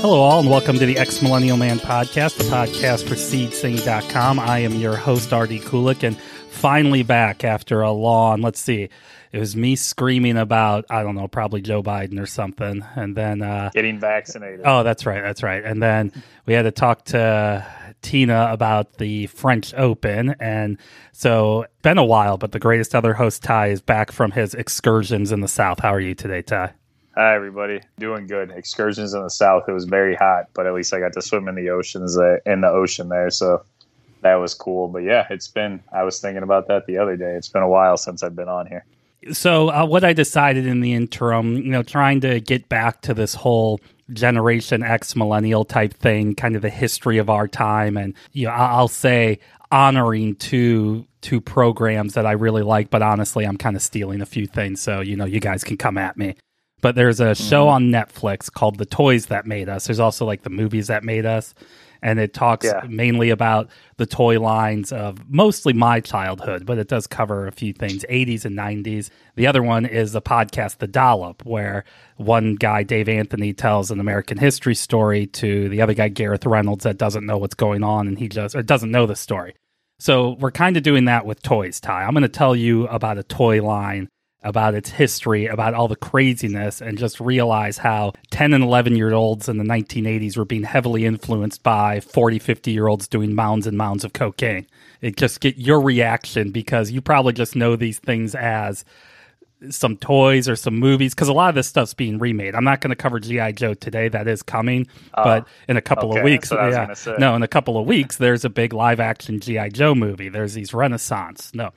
Hello, all, and welcome to the Ex Millennial Man podcast, the podcast for seedsing.com. I am your host, RD Kulik, and finally back after a long, let's see, it was me screaming about, I don't know, probably Joe Biden or something. And then, uh, getting vaccinated. oh, that's right, that's right. And then we had to talk to Tina about the French Open. And so, been a while, but the greatest other host, Ty, is back from his excursions in the South. How are you today, Ty? Hi, everybody. Doing good. Excursions in the south. It was very hot, but at least I got to swim in the oceans uh, in the ocean there, so that was cool. But yeah, it's been. I was thinking about that the other day. It's been a while since I've been on here. So, uh, what I decided in the interim, you know, trying to get back to this whole Generation X millennial type thing, kind of the history of our time, and you know, I'll say honoring two two programs that I really like, but honestly, I'm kind of stealing a few things, so you know, you guys can come at me. But there's a mm-hmm. show on Netflix called The Toys That Made Us. There's also like the movies that made us. And it talks Yeah. mainly about the toy lines of mostly my childhood, but it does cover a few things 80s and 90s. The other one is the podcast, The Dollop, where one guy, Dave Anthony, tells an American history story to the other guy, Gareth Reynolds, that doesn't know what's going on and he just, or doesn't know the story. So we're kind of doing that with toys, Ty. I'm going to tell you about a toy line, about its history, about all the craziness, and just realize how 10 and 11 year olds in the 1980s were being heavily influenced by 40, 50 year olds doing mounds and mounds of cocaine. It just get your reaction because you probably just know these things as some toys or some movies because a lot of this stuff's being remade. I'm not going to cover GI Joe today; that is coming, ah, but in a couple okay, of weeks, that's what I was yeah, no, in a couple of weeks, there's a big live action GI Joe movie. There's these Renaissance. No,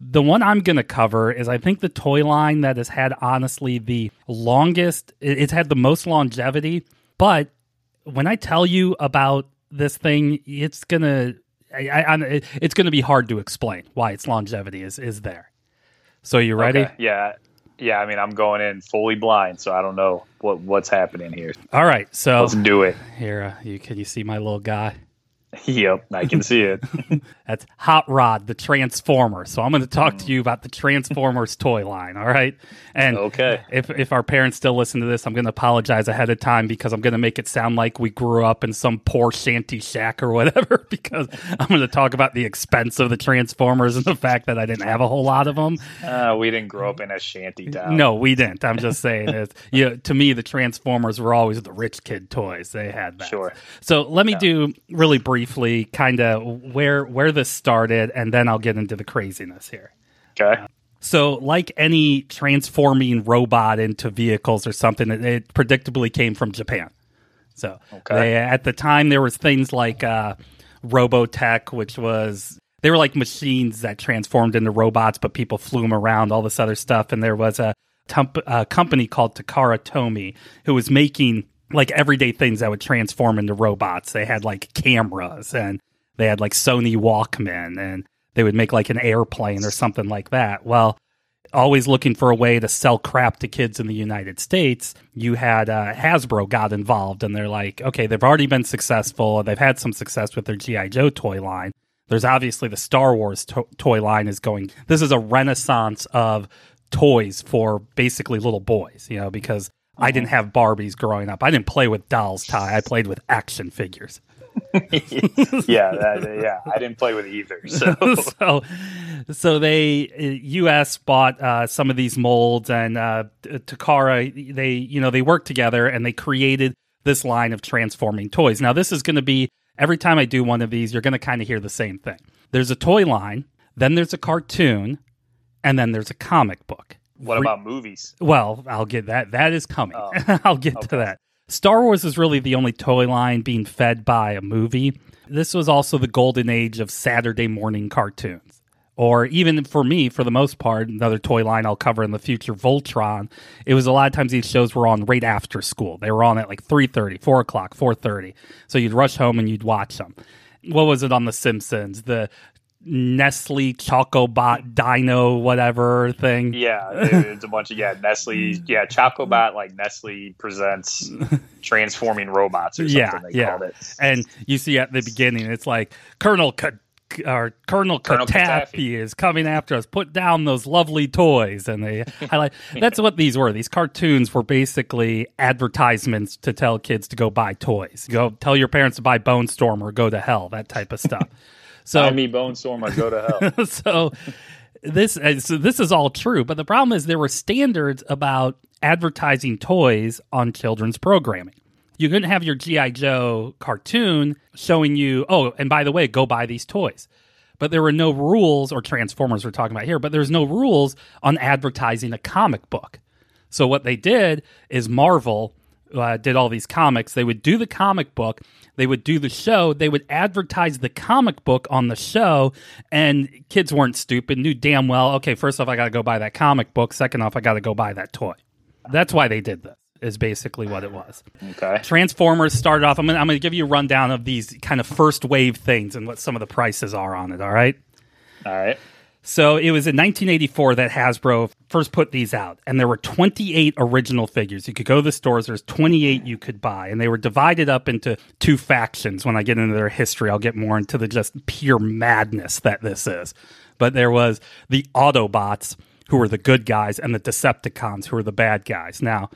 the one I'm going to cover is I think the toy line that has had honestly the longest. It's had the most longevity, but when I tell you about this thing, it's gonna. I, I, I- it's going to be hard to explain why its longevity is is there. So you ready? Okay. Yeah, yeah. I mean, I'm going in fully blind, so I don't know what what's happening here. All right. So Let's do it. here, uh, you can you see my little guy? Yep, I can see it. That's Hot Rod, the Transformer. So I'm going to talk to you about the Transformers toy line. All right. And Okay. if if our parents still listen to this, I'm going to apologize ahead of time because I'm going to make it sound like we grew up in some poor shanty shack or whatever. Because I'm going to talk about the expense of the Transformers and the fact that I didn't have a whole lot of them. Uh, we didn't grow up in a shanty town. No, we didn't. I'm just saying it. You know, to me, the Transformers were always the rich kid toys. They had that. Sure. So let me do really briefly, kind of where where this started, and then I'll get into the craziness here. Okay. So, like any transforming robot into vehicles or something, it, it predictably came from Japan. So, Okay. they, at the time, there was things like uh, Robotech, which was they were like machines that transformed into robots, but people flew them around, all this other stuff. And there was a, tump, a company called Takara Tomy who was making like everyday things that would transform into robots. They had like cameras and they had like Sony Walkman and they would make like an airplane or something like that. Well, always looking for a way to sell crap to kids in the United States, you had uh, Hasbro got involved, and they're like, okay, they've already been successful. They've had some success with their GI Joe toy line. There's obviously the Star Wars to- toy line is going. This is a renaissance of toys for basically little boys, you know, because I didn't have Barbies growing up. I didn't play with dolls, Ty. I played with action figures. yeah, that, yeah. I didn't play with either. So so so they uh, us bought uh, some of these molds and uh, takara they you know they worked together and they created this line of transforming toys now this is going to be every time i do one of these you're going to kind of hear the same thing there's a toy line then there's a cartoon and then there's a comic book what about movies? well, I'll get that. That is coming. Oh, I'll get to that. Star Wars is really the only toy line being fed by a movie. This was also the golden age of Saturday morning cartoons. Or even for me, for the most part, another toy line I'll cover in the future, Voltron. It was a lot of times these shows were on right after school. They were on at like 3.30, 4 o'clock, 4.30. So you'd rush home and you'd watch them. What was it on The Simpsons? The Nestle Chocobot Dino whatever thing. Yeah, it's a bunch of yeah Nestle. Yeah, Chocobot like Nestle presents transforming robots or something. Yeah, they yeah. called it. And you see at the beginning, it's like Colonel our Colonel, Colonel Katafi Katafi. is coming after us. Put down those lovely toys, and they highlight. That's what these were. These cartoons were basically advertisements to tell kids to go buy toys. Go tell your parents to buy Bonestorm or go to hell. That type of stuff. So I me Bonestorm or go to hell. so this uh, so this is all true, but the problem is there were standards about advertising toys on children's programming. You couldn't have your GI Joe cartoon showing you, oh, and by the way, go buy these toys. But there were no rules, or Transformers we're talking about here, but there's no rules on advertising a comic book. So what they did is Marvel uh, did all these comics. They would do the comic book, they would do the show, they would advertise the comic book on the show, and kids weren't stupid, knew damn well, okay, first off, I got to go buy that comic book. Second off, I got to go buy that toy. That's why they did this. Is basically what it was. Okay. Transformers started off. I'm going to give you a rundown of these kind of first wave things and what some of the prices are on it. All right. All right. So it was in 1984 that Hasbro first put these out, and there were 28 original figures. You could go to the stores, there's 28 you could buy, and they were divided up into two factions. When I get into their history, I'll get more into the just pure madness that this is. But there was the Autobots, who were the good guys, and the Decepticons, who were the bad guys. Now,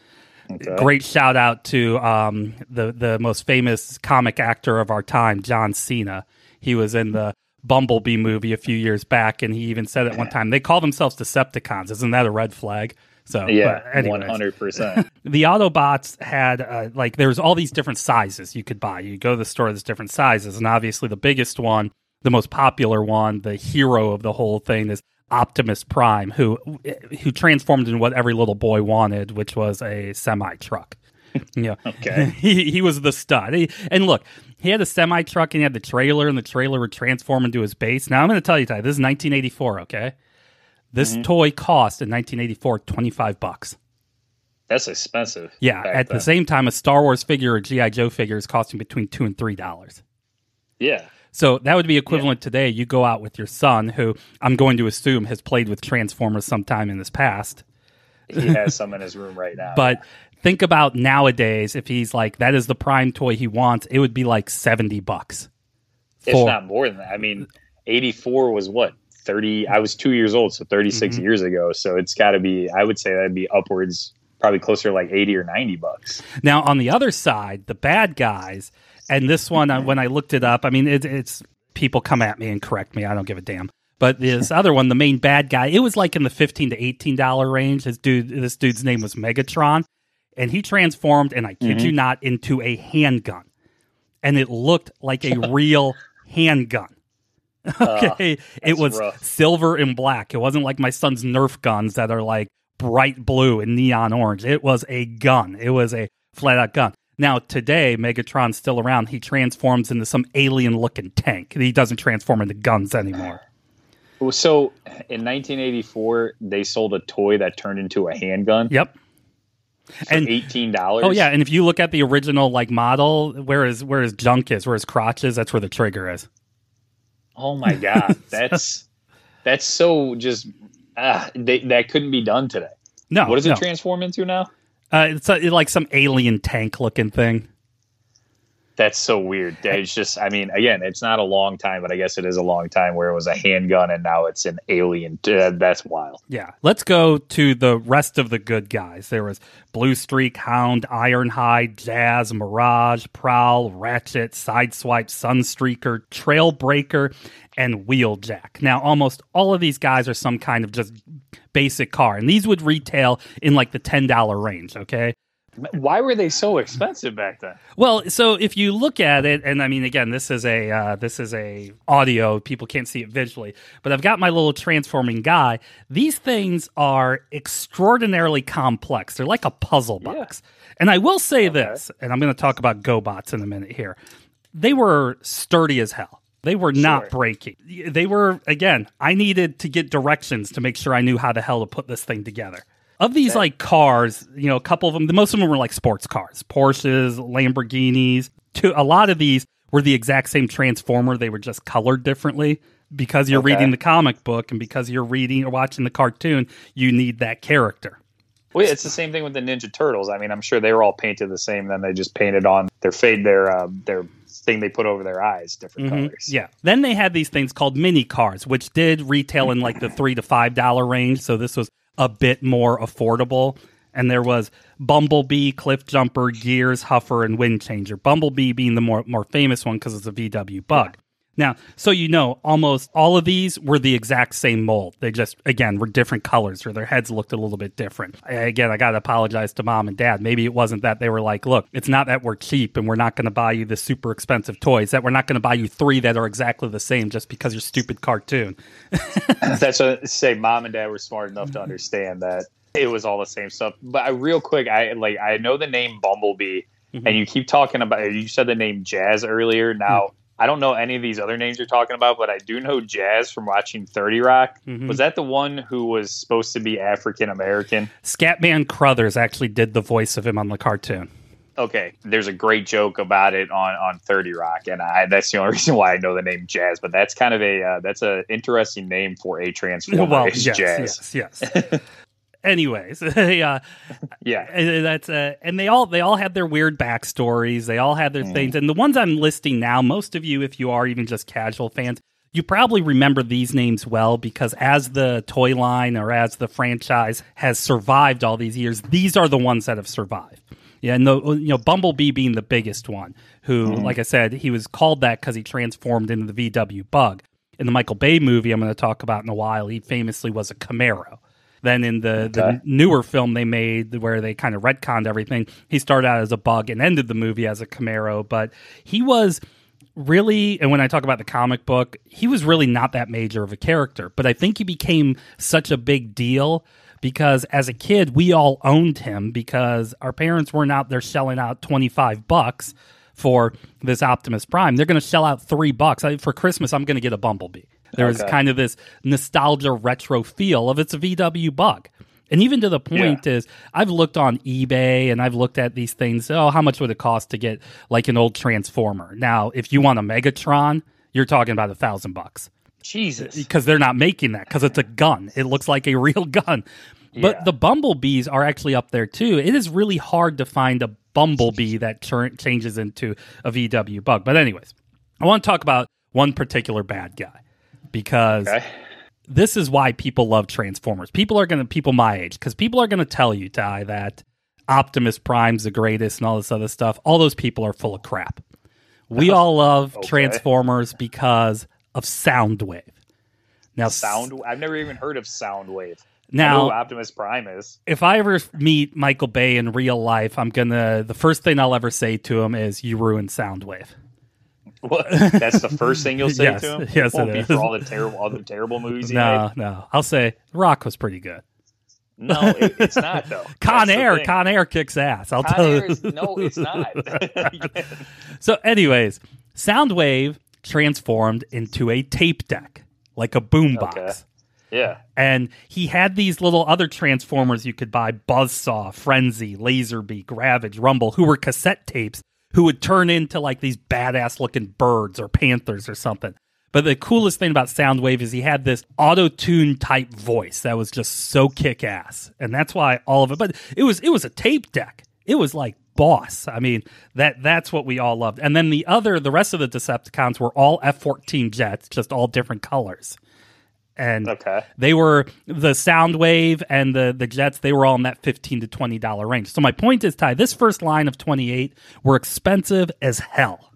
Okay. great shout out to um, the the most famous comic actor of our time, John Cena. He was in the Bumblebee movie a few years back, and he even said at one time they call themselves Decepticons. Isn't that a red flag? So Yeah, one hundred percent. the Autobots had uh, like there was all these different sizes you could buy. You go to the store, there's different sizes, and obviously the biggest one, the most popular one, the hero of the whole thing is Optimus Prime, who who transformed into what every little boy wanted, which was a semi truck. Yeah, Okay. he he was the stud. He- and look, he had a semi truck and he had the trailer, and the trailer would transform into his base. Now I'm going to tell you, Ty, this is 1984. Okay, this Mm-hmm. toy cost in 1984 25 bucks. That's expensive. Yeah, at then. the same time, a Star Wars figure or GI Joe figure is costing between two and three dollars. Yeah. So that would be equivalent today. You go out with your son, who I'm going to assume has played with Transformers sometime in his past. He has some in his room right now. But think about nowadays, if he's like that is the prime toy he wants, it would be like seventy bucks. if not more than that. I mean, eighty four was what? Thirty I was two years old, so 36 Mm-hmm. years ago. So it's gotta be I would say that'd be upwards probably closer to like eighty or ninety bucks. Now, on the other side, the bad guys, and this one, when I looked it up, I mean, it, it's people come at me and correct me. I don't give a damn. But this other one, the main bad guy, it was like in the fifteen to eighteen dollar range. This dude, this dude's name was Megatron, and he transformed, and I kid you mm-hmm. not, into a handgun, and it looked like a real handgun. Uh, okay, it was rough. silver and black. It wasn't like my son's Nerf guns that are like bright blue and neon orange. It was a gun. It was a flat out gun. Now today, Megatron's still around. He transforms into some alien looking tank. He doesn't transform into guns anymore. So in nineteen eighty four they sold a toy that turned into a handgun Yep. For And eighteen dollars. oh yeah, and if you look at the original like model, where his where his junk is, where his crotch is, that's where the trigger is. Oh my god. That's that's so just ah, they, that couldn't be done today. No, what does no. it transform into now? Uh, it's a, like some alien tank looking thing. That's so weird. It's just, I mean, again, it's not a long time, but I guess it is a long time where it was a handgun and now it's an alien. Uh, that's wild. Yeah. Let's go to the rest of the good guys. There was Bluestreak, Hound, Ironhide, Jazz, Mirage, Prowl, Ratchet, Sideswipe, Sunstreaker, Trailbreaker, and Wheeljack. Now, almost all of these guys are some kind of just basic car, and these would retail in like the $10 range, okay? Why were they so expensive back then? Well, so if you look at it, and I mean, again, this is a uh, this is a audio. People can't see it visually, but I've got my little transforming guy. These things are extraordinarily complex. They're like a puzzle box. And I will say this, and I'm going to talk about GoBots in a minute here. They were sturdy as hell. They were not Sure. breaking. They were again. I needed to get directions to make sure I knew how the hell to put this thing together. Of these like cars, you know, a couple of them, the most of them were like sports cars, Porsches, Lamborghinis. To a lot of these were the exact same transformer. They were just colored differently because you're Okay. reading the comic book and because you're reading or watching the cartoon. You need that character. Well, it's the same thing with the Ninja Turtles. I mean, I'm sure they were all painted the same. Then they just painted on their fade, their uh, their thing they put over their eyes, different Mhm. colors. Yeah. Then they had these things called mini cars, which did retail in like the three to five dollar range. So this was a bit more affordable. And there was Bumblebee, Cliffjumper, Gears, Huffer, and Windcharger. Bumblebee being the more more famous one because it's a VW bug. Now, so you know, almost all of these were the exact same mold. They just, again, were different colors or their heads looked a little bit different. I- Again, I got to apologize to mom and dad. Maybe it wasn't that they were like, look, it's not that we're cheap and we're not going to buy you the super expensive toys, that we're not going to buy you three that are exactly the same just because you're stupid cartoon. That's what I say. Mom and dad were smart enough to understand that it was all the same stuff. But I, real quick, I like I know the name Bumblebee, Mhm. and you keep talking about. You said the name Jazz earlier. Now I don't know any of these other names you're talking about, but I do know Jazz from watching Thirty Rock. Mhm. Was that the one who was supposed to be African American? Scatman Crothers actually did the voice of him on the cartoon. Okay, there's a great joke about it on on Thirty Rock, and I that's the only reason why I know the name Jazz. But that's kind of a uh, that's an interesting name for a transformer. well, yes, Jazz. yes, yes. Anyways, yeah, Yeah, and that's uh, and they all they all had their weird backstories. They all had their Mm. things, and the ones I'm listing now, most of you, if you are even just casual fans, you probably remember these names well because as the toy line or as the franchise has survived all these years, these are the ones that have survived. Yeah, and the you know Bumblebee being the biggest one, who, Mm-hmm. like I said, he was called that because he transformed into the VW Bug. In the Michael Bay movie, I'm going to talk about in a while, he famously was a Camaro. Then in the, Okay. the newer film they made where they kind of retconned everything, he started out as a bug and ended the movie as a Camaro. But he was really, and when I talk about the comic book, he was really not that major of a character. But I think he became such a big deal because as a kid, we all owned him because our parents weren't out there shelling out 25 bucks for this Optimus Prime. They're going to shell out three bucks. I, for Christmas, I'm going to get a Bumblebee. There was Okay. kind of this nostalgia retro feel of it's a VW bug. And even to the point is, I've looked on eBay and I've looked at these things. Oh, how much would it cost to get like an old Transformer? Now, if you want a Megatron, you're talking about a thousand bucks Jesus. because they're not making that because it's a gun. It looks like a real gun. But the bumblebees are actually up there too. It is really hard to find a bumblebee that ch- changes into a VW bug. But anyways, I want to talk about one particular bad guy because Okay. this is why people love Transformers. People are going to people my age because people are going to tell you, Ty, that Optimus Prime's the greatest and all this other stuff. All those people are full of crap. We all love Okay. Transformers because of Soundwave. Now, Sound. I've never even heard of Soundwave. I know who Now, Optimus Prime is. if I ever meet Michael Bay in real life, I'm gonna. The first thing I'll ever say to him is, "You ruined Soundwave." What? That's the first thing you'll say Yes, to him. yes, won't it be is. for all the terrible, all the terrible movies. he No, made. no. I'll say Rock was pretty good. no, it, it's not though. Con That's Air. Con Air kicks ass. I'll Con tell Air you. is, no, it's not. So, anyways, Soundwave transformed into a tape deck, like a boombox. Okay. yeah. And he had these little other transformers you could buy Buzzsaw, Frenzy, Laserbeak, Ravage, Rumble, who were cassette tapes who would turn into like these badass looking birds or panthers or something. But the coolest thing about Soundwave is he had this auto tune type voice that was just so kick ass. And that's why all of it, but it was, it was a tape deck. It was like boss. I mean, that that's what we all loved. And then the other, the rest of the Decepticons were all F 14 jets, just all different colors. And Okay. they were the Soundwave and the the Jets. They were all in that fifteen to twenty dollar range. So my point is, Ty, this first line of twenty eight were expensive as hell.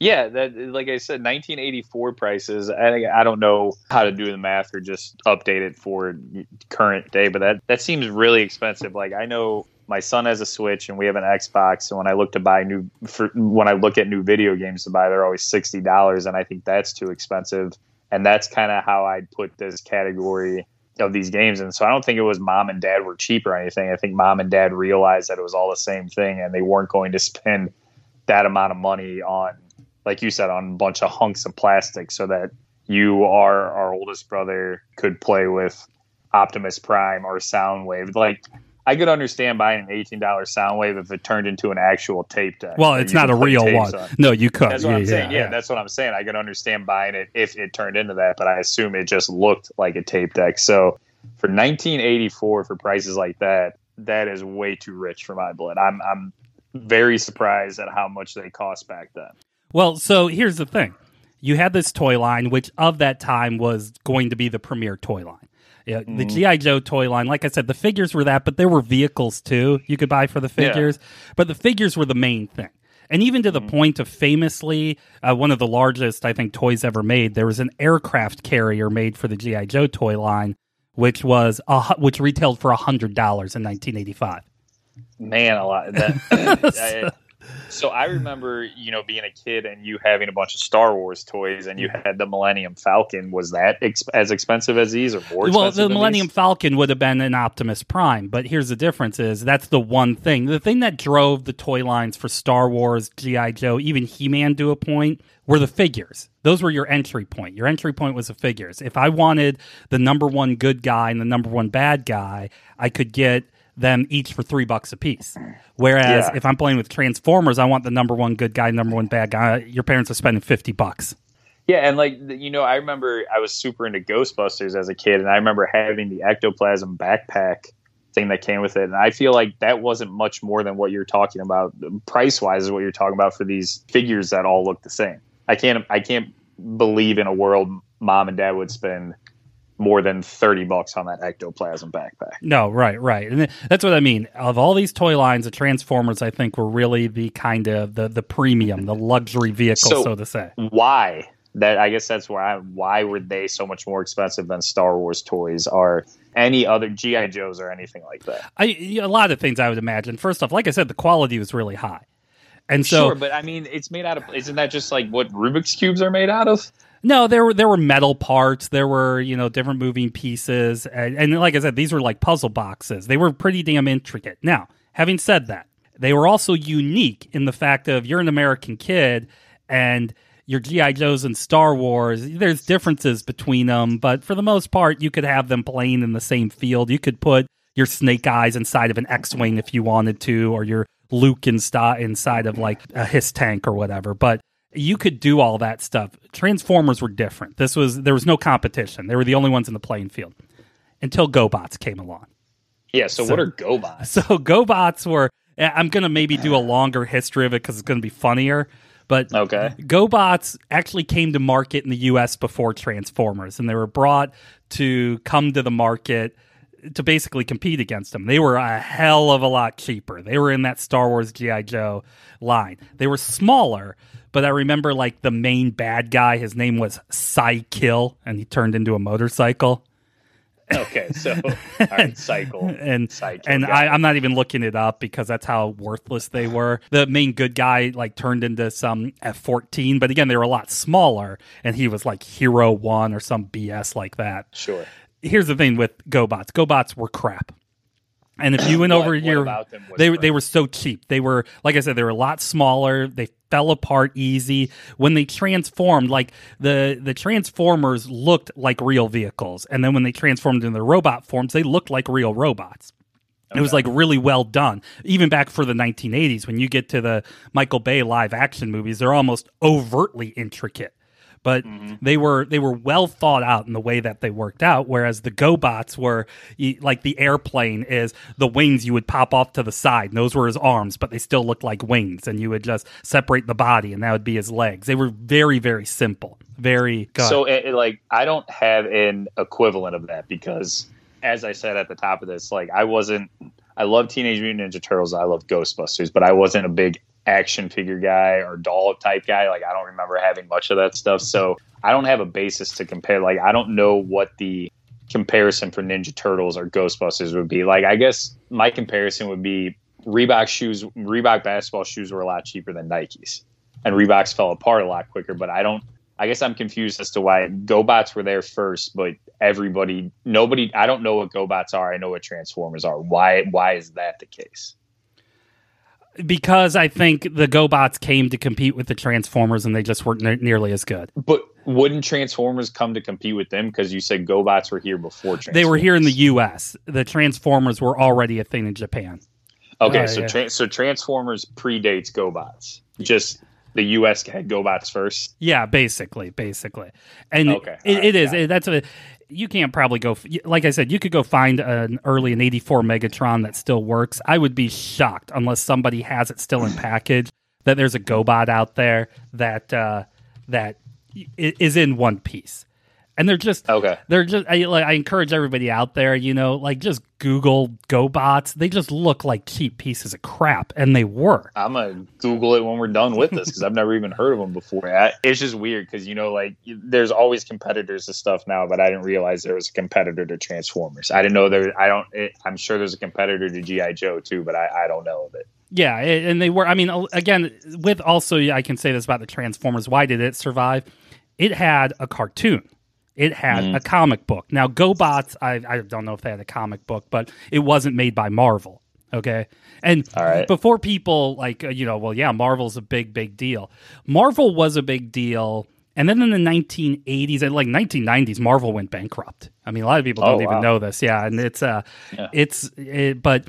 Yeah, that like I said, 1984 prices. I, I don't know how to do the math or just update it for current day, but that that seems really expensive. Like I know my son has a Switch and we have an Xbox, and when I look to buy new, for, when I look at new video games to buy, they're always sixty dollars, and I think that's too expensive. And that's kind of how I'd put this category of these games. And so I don't think it was mom and dad were cheap or anything. I think mom and dad realized that it was all the same thing, and they weren't going to spend that amount of money on like you said, on a bunch of hunks of plastic so that you or our oldest brother could play with Optimus Prime or Soundwave. Like I could understand buying an eighteen dollar Soundwave if it turned into an actual tape deck. Well, it's not a real one. on. No, you could. That's what yeah, I'm saying. yeah, Yeah, that's what I'm saying. I could understand buying it if it turned into that, but I assume it just looked like a tape deck. So for 1984 for prices like that, that is way too rich for my blood. I'm I'm very surprised at how much they cost back then. Well, so here's the thing. You had this toy line, which of that time was going to be the premier toy line. Yeah, the GI Joe toy line. Like I said, the figures were that, but there were vehicles too you could buy for the Yeah. figures. But the figures were the main thing, and even to the point of famously uh, one of the largest I think toys ever made. There was an aircraft carrier made for the GI Joe toy line, which was a, which retailed for hundred dollars in 1985. Man, a lot. That, so I remember, you know, being a kid and you having a bunch of Star Wars toys, and you had the Millennium Falcon. Was that ex- as expensive as these, or more? Well, the Millennium these? Falcon would have been an Optimus Prime, but here's the difference: is that's the one thing. The thing that drove the toy lines for Star Wars, GI Joe, even He Man to a point were the figures. Those were your entry point. Your entry point was the figures. If I wanted the number one good guy and the number one bad guy, I could get them each for three bucks a piece. Whereas Yeah. if I'm playing with Transformers, I want the number one good guy, number one bad guy. Your parents are spending fifty bucks. Yeah, and like you know, I remember I was super into Ghostbusters as a kid, and I remember having the ectoplasm backpack thing that came with it, and I feel like that wasn't much more than what you're talking about price wise is what you're talking about for these figures that all look the same. I can't I can't believe in a world mom and dad would spend more than 30 bucks on that ectoplasm backpack. No, right, right, and that's what I mean. Of all these toy lines, the Transformers, I think, were really the kind of the the premium, the luxury vehicle, so, So- to say. Why? That I guess that's why why were they so much more expensive than Star Wars toys or any other GI Joes or anything like that? I a lot of things I would imagine. First off, like I said, the quality was really high, and so sure, but I mean, it's made out of. Isn't that just like what Rubik's cubes are made out of? No, there were there were metal parts, there were you know different moving pieces, and, and like I said, these were like puzzle boxes. They were pretty damn intricate. Now, having said that, they were also unique in the fact of you're an American kid and your GI Joes and Star Wars. There's differences between them, but for the most part, you could have them playing in the same field. You could put your Snake Eyes inside of an X-wing if you wanted to, or your Luke insta- inside of like a his tank or whatever. But you could do all that stuff. Transformers were different. This was there was no competition. They were the only ones in the playing field until GoBots came along. Yeah. So, So- what are GoBots? So GoBots were. Eh, I'm gonna maybe do a longer history of it because it's gonna be funnier. But Okay. GoBots actually came to market in the U.S. before Transformers, and they were brought to come to the market to basically compete against them. They were a hell of a lot cheaper. They were in that Star Wars GI Joe line. They were smaller, but I remember like the main bad guy. His name was Cy-Kill, and he turned into a motorcycle. Okay. So, right, cycle. and Psycho, and I, I'm not even looking it up because that's how worthless they were. The main good guy like turned into some F-14, but again they were a lot smaller, and he was like Hero One or some BS like that. Sure. Here's the thing with GoBots: GoBots were crap. And if you went over what your, about them they crap? they were so cheap. They were like I said, they were a lot smaller. They fell apart easy when they transformed. Like the the Transformers looked like real vehicles, and then when they transformed into their robot forms, they looked like real robots. It was like really well done. Even back for the 1980s, when you get to the Michael Bay live action movies, they're almost overtly intricate. But mm-hmm. they were they were well thought out in the way that they worked out. Whereas the GoBots were like the airplane is the wings you would pop off to the side. And those were his arms, but they still looked like wings, and you would just separate the body, and that would be his legs. They were very very simple, very. go ahead. So, it, it, like, I don't have an equivalent of that because, as I said at the top of this, like, I wasn't. I love Teenage Mutant Ninja Turtles. I love Ghostbusters, but I wasn't a big action figure guy or doll type guy. Like, I don't remember having much of that stuff. So, I don't have a basis to compare. Like, I don't know what the comparison for Ninja Turtles or Ghostbusters would be. Like, I guess my comparison would be Reebok shoes. Reebok basketball shoes were a lot cheaper than Nikes, and Reeboks fell apart a lot quicker. But I don't. I guess I'm confused as to why GoBots were there first, but everybody, nobody. I don't know what GoBots are. I know what Transformers are. Why? Why is that the case? because I think the GoBots came to compete with the Transformers, and they just weren't ne- nearly as good. But wouldn't Transformers come to compete with them? Because you said GoBots were here before Transformers. They were here in the U.S. The Transformers were already a thing in Japan. Okay, Oh, so yeah. tra- so Transformers predates GoBots. Just the U.S. had GoBots first. Yeah, basically, basically, and Okay, it, alright, it is it. that's a you can't probably go like I said you could go find an early an '84 Megatron that still works. I would be shocked unless somebody has it still in package that there's a GoBot out there that uh, that is in one piece and they're just okay. They're just I, like I encourage everybody out there, you know, like just Google GoBots. They just look like cheap pieces of crap, and they work. I'm gonna Google it when we're done with this because I've never even heard of them before. It's just weird because you know, like there's always competitors to stuff now, but I didn't realize there was a competitor to Transformers. I didn't know there. I don't. It, I'm sure there's a competitor to GI Joe too, but I, I don't know of it. Yeah, and they were. I mean, again, with also, I can say this about the Transformers. Why did it survive? It had a cartoon it had mm. a comic book. Now, GoBots, I, I don't know if they had a comic book, but it wasn't made by Marvel. Okay. And before people like, uh, you know, well, yeah, Marvel's a big, big deal. Marvel was a big deal. And then in the 1980s and like 1990s, Marvel went bankrupt. I mean, a lot of people don't oh, even know this. Yeah. And it's, uh, yeah. it's, it, but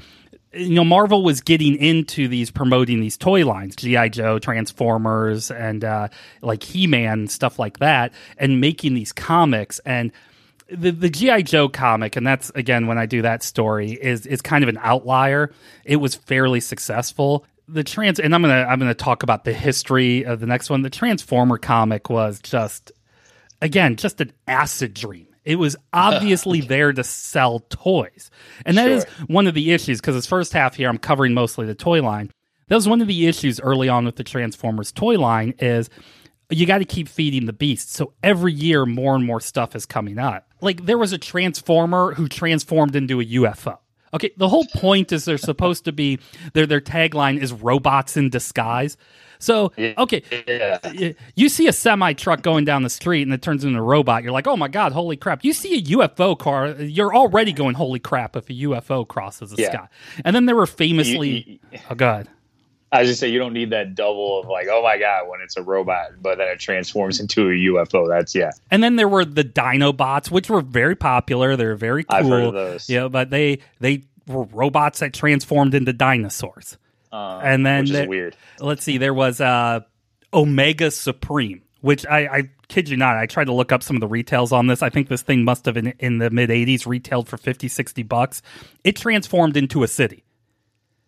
you know, Marvel was getting into these promoting these toy lines, GI Joe, Transformers, and uh, like He Man, stuff like that, and making these comics. And the the GI Joe comic, and that's again when I do that story is is kind of an outlier. It was fairly successful. The trans, and I'm gonna I'm gonna talk about the history of the next one. The Transformer comic was just again just an acid dream it was obviously there to sell toys. And that sure. is one of the issues because this first half here, I'm covering mostly the toy line. That was one of the issues early on with the Transformers toy line is you got to keep feeding the beast. So every year, more and more stuff is coming up. Like there was a Transformer who transformed into a UFO. Okay, the whole point is they're supposed to be their their tagline is robots in disguise. So, okay, yeah. you see a semi truck going down the street and it turns into a robot. You're like, oh my God, holy crap. You see a UFO car, you're already going, holy crap, if a UFO crosses the yeah. sky. And then there were famously, you, you, oh God. I was just say you don't need that double of like, oh my god, when it's a robot, but then it transforms into a UFO. That's yeah. And then there were the Dinobots, which were very popular. They're very cool. I've heard of those. Yeah, but they they were robots that transformed into dinosaurs. Uh, and then which weird. Let's see, there was uh, Omega Supreme, which I, I kid you not, I tried to look up some of the retails on this. I think this thing must have been in the mid 80s, retailed for 50, 60 bucks. It transformed into a city.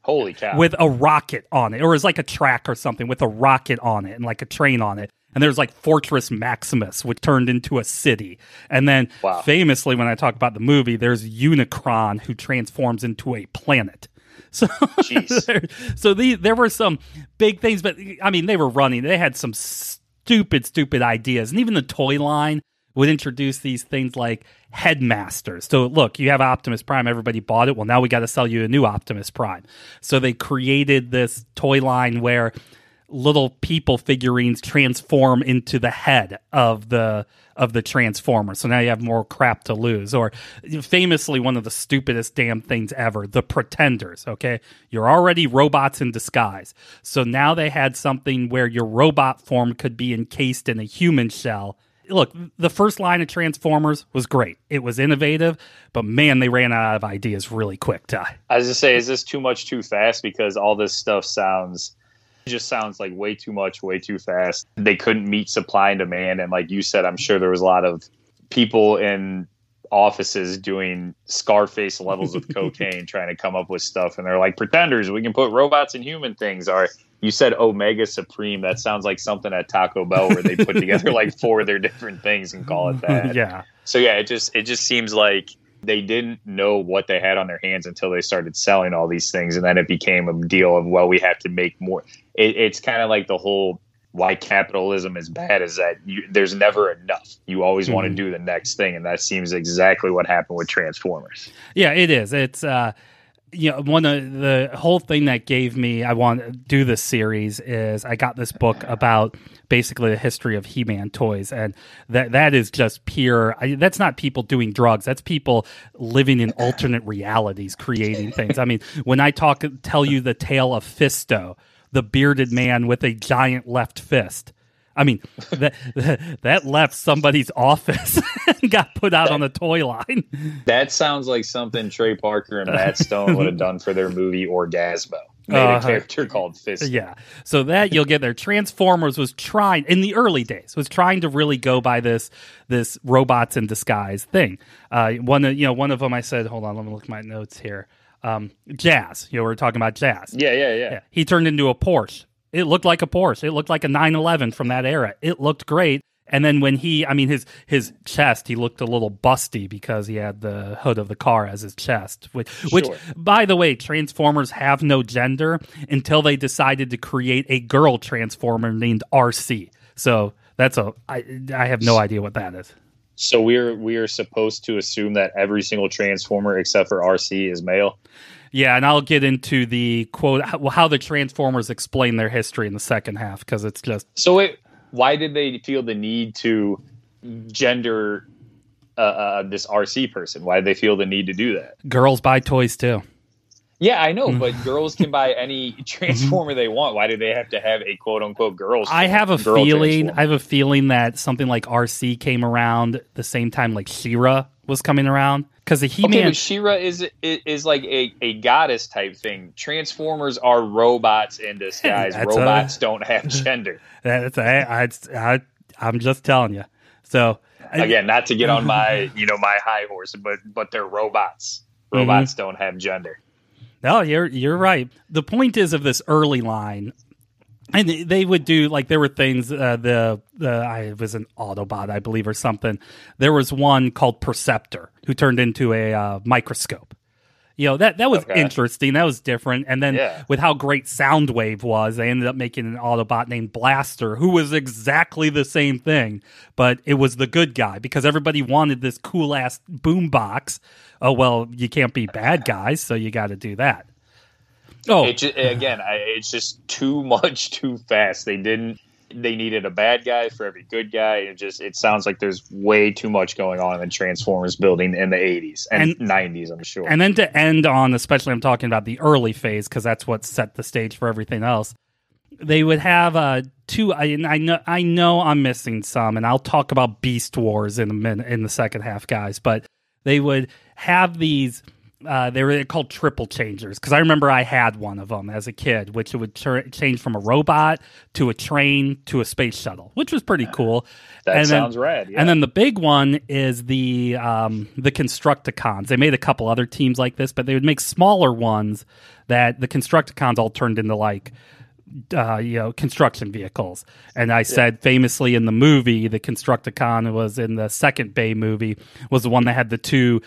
Holy cow. With a rocket on it, or it was like a track or something with a rocket on it and like a train on it. And there's like Fortress Maximus, which turned into a city. And then wow. famously, when I talk about the movie, there's Unicron, who transforms into a planet. So, so the, there were some big things, but I mean, they were running. They had some stupid, stupid ideas, and even the toy line would introduce these things like headmasters. So look, you have Optimus Prime, everybody bought it. Well, now we got to sell you a new Optimus Prime. So they created this toy line where little people figurines transform into the head of the of the transformer. So now you have more crap to lose. Or famously one of the stupidest damn things ever the pretenders okay? You're already robots in disguise. So now they had something where your robot form could be encased in a human shell. Look the first line of transformers was great. It was innovative but man they ran out of ideas really quick ty i was just say is this too much too fast? Because all this stuff sounds just sounds like way too much, way too fast. They couldn't meet supply and demand. And like you said, I'm sure there was a lot of people in offices doing Scarface levels of cocaine trying to come up with stuff. And they're like, pretenders, we can put robots and human things. Or you said Omega Supreme. That sounds like something at Taco Bell where they put together like four of their different things and call it that. Yeah. So yeah, it just it just seems like they didn't know what they had on their hands until they started selling all these things and then it became a deal of well we have to make more. It, it's kind of like the whole why capitalism is bad is that you, there's never enough. You always mm-hmm. want to do the next thing and that seems exactly what happened with transformers. Yeah it is. It's uh you know one of the whole thing that gave me i want to do this series is i got this book about basically the history of he-man toys and that that is just pure I, that's not people doing drugs that's people living in alternate realities creating things. I mean when i talk tell you the tale of fisto the bearded man with a giant left fist I mean, that that left somebody's office and got put out on the toy line. That sounds like something Trey Parker and Matt Stone would have done for their movie Orgazmo. Made uh, a character called Fist. Yeah, so that you'll get there. Transformers was trying in the early days was trying to really go by this this robots in disguise thing. Uh, one of you know one of them I said, hold on, let me look at my notes here. Um, jazz, you know, we are talking about jazz. Yeah, yeah, yeah, yeah. He turned into a Porsche It looked like a Porsche. It looked like a 911 from that era. It looked great. And then when he, I mean, his his chest, he looked a little busty because he had the hood of the car as his chest. Which, which by the way, Transformers have no gender until they decided to create a girl Transformer named Arcee. So that's a, I, I have no idea what that is. So we're we are supposed to assume that every single Transformer except for Arcee is male. Yeah, and I'll get into the quote how, the Transformers explain their history in the second half because it's just So wait, why did they feel the need to gender uh, uh, this Arcee person? Why did they feel the need to do that? girls buy toys too. Yeah, I know, mm. but girls can buy any mm-hmm. Transformer they want. Why do they have to have a quote unquote girls? I have a girl feeling. I have a feeling that something like Arcee came around the same time like She-Ra was coming around because the He Okay, Man. but She-Ra is, is is like a, a goddess type thing. Transformers are robots in disguise. That's a- robots don't have gender. that's I, I, I, I'm just telling you. So Again, not to get on my you know my high horse, but but they're robots. Mm-hmm. Robots don't have gender. No, you're you're right. The point is of this early line, and they would do like there were things. Uh, the the I was an Autobot, I believe, or something. There was one called Perceptor who turned into a uh, microscope. You know that that was Okay. interesting. That was different. And then Yeah. with how great Soundwave was, they ended up making an Autobot named Blaster, who was exactly the same thing, but it was the good guy because everybody wanted this cool ass boombox. Oh well, you can't be bad guys, so you got to do that. Oh, It just, again, I, it's just too much too fast. They didn't. They needed a bad guy for every good guy. It just it sounds like there's way too much going on in the Transformers building in the 80s and, And- 90s. I'm sure. And then to end on, especially I'm talking about the early phase because that's what set the stage for everything else. They would have uh, two. I, I know I know I'm missing some, and I'll talk about Beast Wars in a minute in the second half, guys. But they would have these. Uh, they were called triple changers because I remember I had one of them as a kid, which it would change from a robot to a train to a space shuttle, which was pretty cool. that and then- sounds rad. Yeah. and then the big one is the um, the Constructicons. They made a couple other teams like this, but they would make smaller ones that the Constructicons all turned into like uh, you know construction vehicles. And I said famously in the movie, the Constructicon was in the second Bay movie was the one that had the two.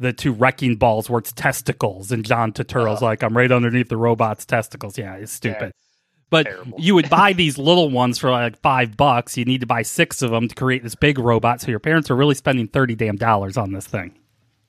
The two wrecking balls where it's testicles, and John Turturro's uh. like, I'm right underneath the robot's testicles. Yeah, it's stupid. But Terrible. you would buy these little ones for like five bucks. You need to buy six of them to create this big robot. So your parents are really spending thirty damn dollars on this thing.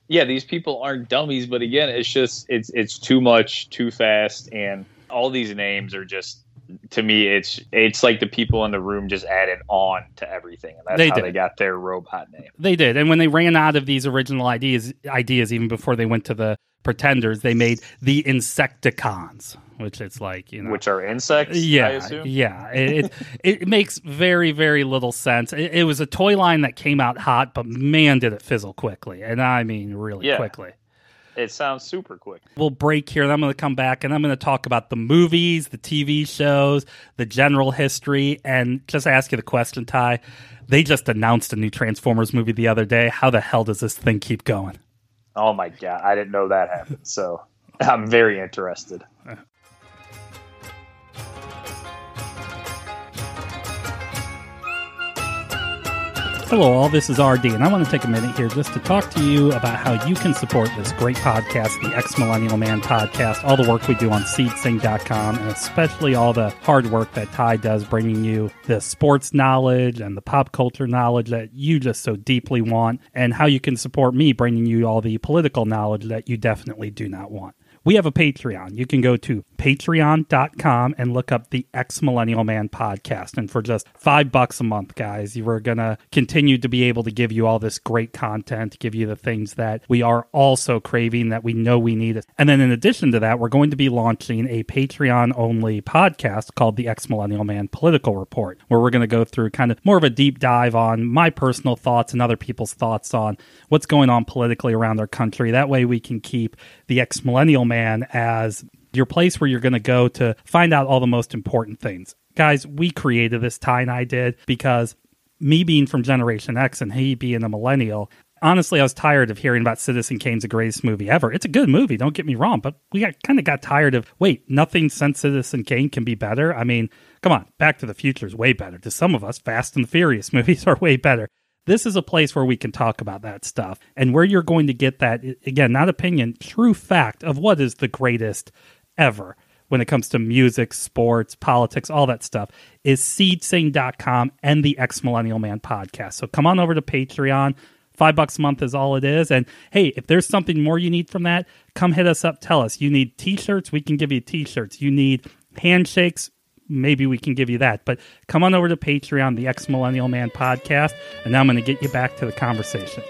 yeah, these people aren't dummies, but again, it's just it's it's too much, too fast, and all these names are just to me, it's it's like the people in the room just added on to everything, and that's They how did. they got their robot name. They did, and when they ran out of these original ideas, ideas even before they went to the Pretenders, they made the Insecticons, which it's like you know, Which are insects, I yeah, assume. yeah. It, it it makes very very little sense. It, it was a toy line that came out hot, but man, did it fizzle quickly, and I mean really Yeah. quickly. It sounds super quick. we'll break here. And I'm going to come back and I'm going to talk about the movies, the TV shows, the general history, and just ask you the question, Ty. They just announced a new Transformers movie the other day. How the hell does this thing keep going? Oh my god, I didn't know that happened. So I'm very interested. Hello, all. This is RD, and I want to take a minute here just to talk to you about how you can support this great podcast, the Ex Millennial Man podcast, all the work we do on seedsing.com, and especially all the hard work that Ty does bringing you the sports knowledge and the pop culture knowledge that you just so deeply want, and how you can support me bringing you all the political knowledge that you definitely do not want. We have a Patreon. You can go to patreon.com and look up the Ex Millennial Man podcast. And for just five bucks a month, guys, you are going to continue to be able to give you all this great content, give you the things that we are also craving that we know we need. And then in addition to that, we're going to be launching a Patreon only podcast called the Ex Millennial Man Political Report, where we're going to go through kind of more of a deep dive on my personal thoughts and other people's thoughts on what's going on politically around our country. That way we can keep the Ex Millennial Man as your place where you're going to go to find out all the most important things. Guys, we created this, Ty and I did, because me being from Generation X and he being a millennial, honestly, I was tired of hearing about Citizen Kane's the greatest movie ever. It's a good movie, don't get me wrong, but we got kind of got tired of wait, nothing since Citizen Kane can be better. I mean, come on, Back to the Future is way better. To some of us, Fast and the Furious movies are way better. This is a place where we can talk about that stuff and where you're going to get that again, not opinion, true fact of what is the greatest ever when it comes to music, sports, politics, all that stuff is seedsing.com and the Ex Millennial Man podcast. So come on over to Patreon. Five bucks a month is all it is. And hey, if there's something more you need from that, come hit us up. Tell us. You need t shirts, we can give you t shirts. You need handshakes, maybe we can give you that. But come on over to Patreon, the Ex Millennial Man podcast, and now I'm going to get you back to the conversation.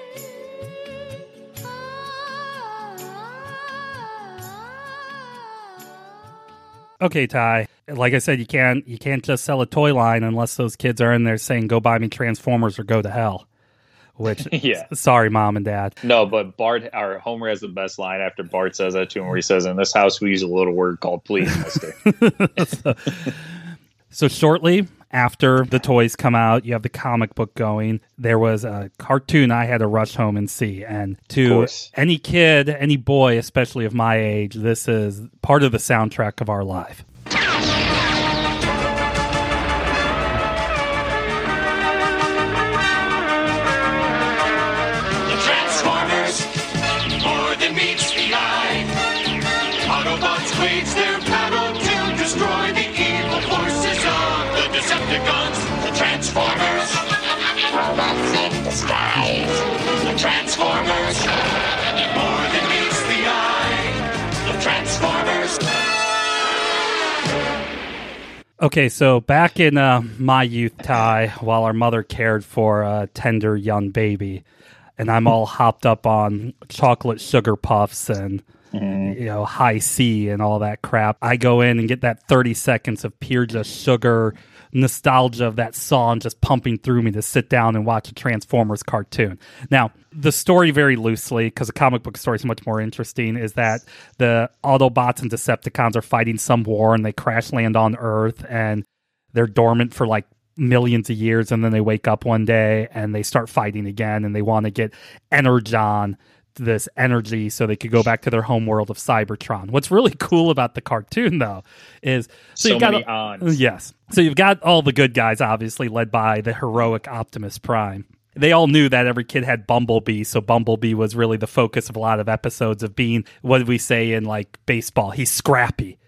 Okay, Ty. Like I said, you can't you can't just sell a toy line unless those kids are in there saying "Go buy me Transformers" or "Go to hell." Which, yeah, sorry, mom and dad. No, but Bart, our Homer has the best line after Bart says that to him, where he says, "In this house, we use a little word called please, Mister." so, so shortly after the toys come out, you have the comic book going. There was a cartoon I had to rush home and see. And to any kid, any boy, especially of my age, this is part of the soundtrack of our life. Okay, so back in uh, my youth, Ty, while our mother cared for a tender young baby, and I'm all hopped up on chocolate sugar puffs and mm. you know Hi-C and all that crap. I go in and get that 30 seconds of pure just sugar nostalgia of that song just pumping through me to sit down and watch a Transformers cartoon. Now, the story very loosely, because a comic book story is much more interesting, is that the Autobots and Decepticons are fighting some war and they crash land on Earth and they're dormant for like millions of years and then they wake up one day and they start fighting again and they want to get Energon this energy so they could go back to their home world of Cybertron. What's really cool about the cartoon though is so, so you've got yes. So you've got all the good guys obviously led by the heroic Optimus Prime. They all knew that every kid had Bumblebee, so Bumblebee was really the focus of a lot of episodes of being what we say in like baseball? He's scrappy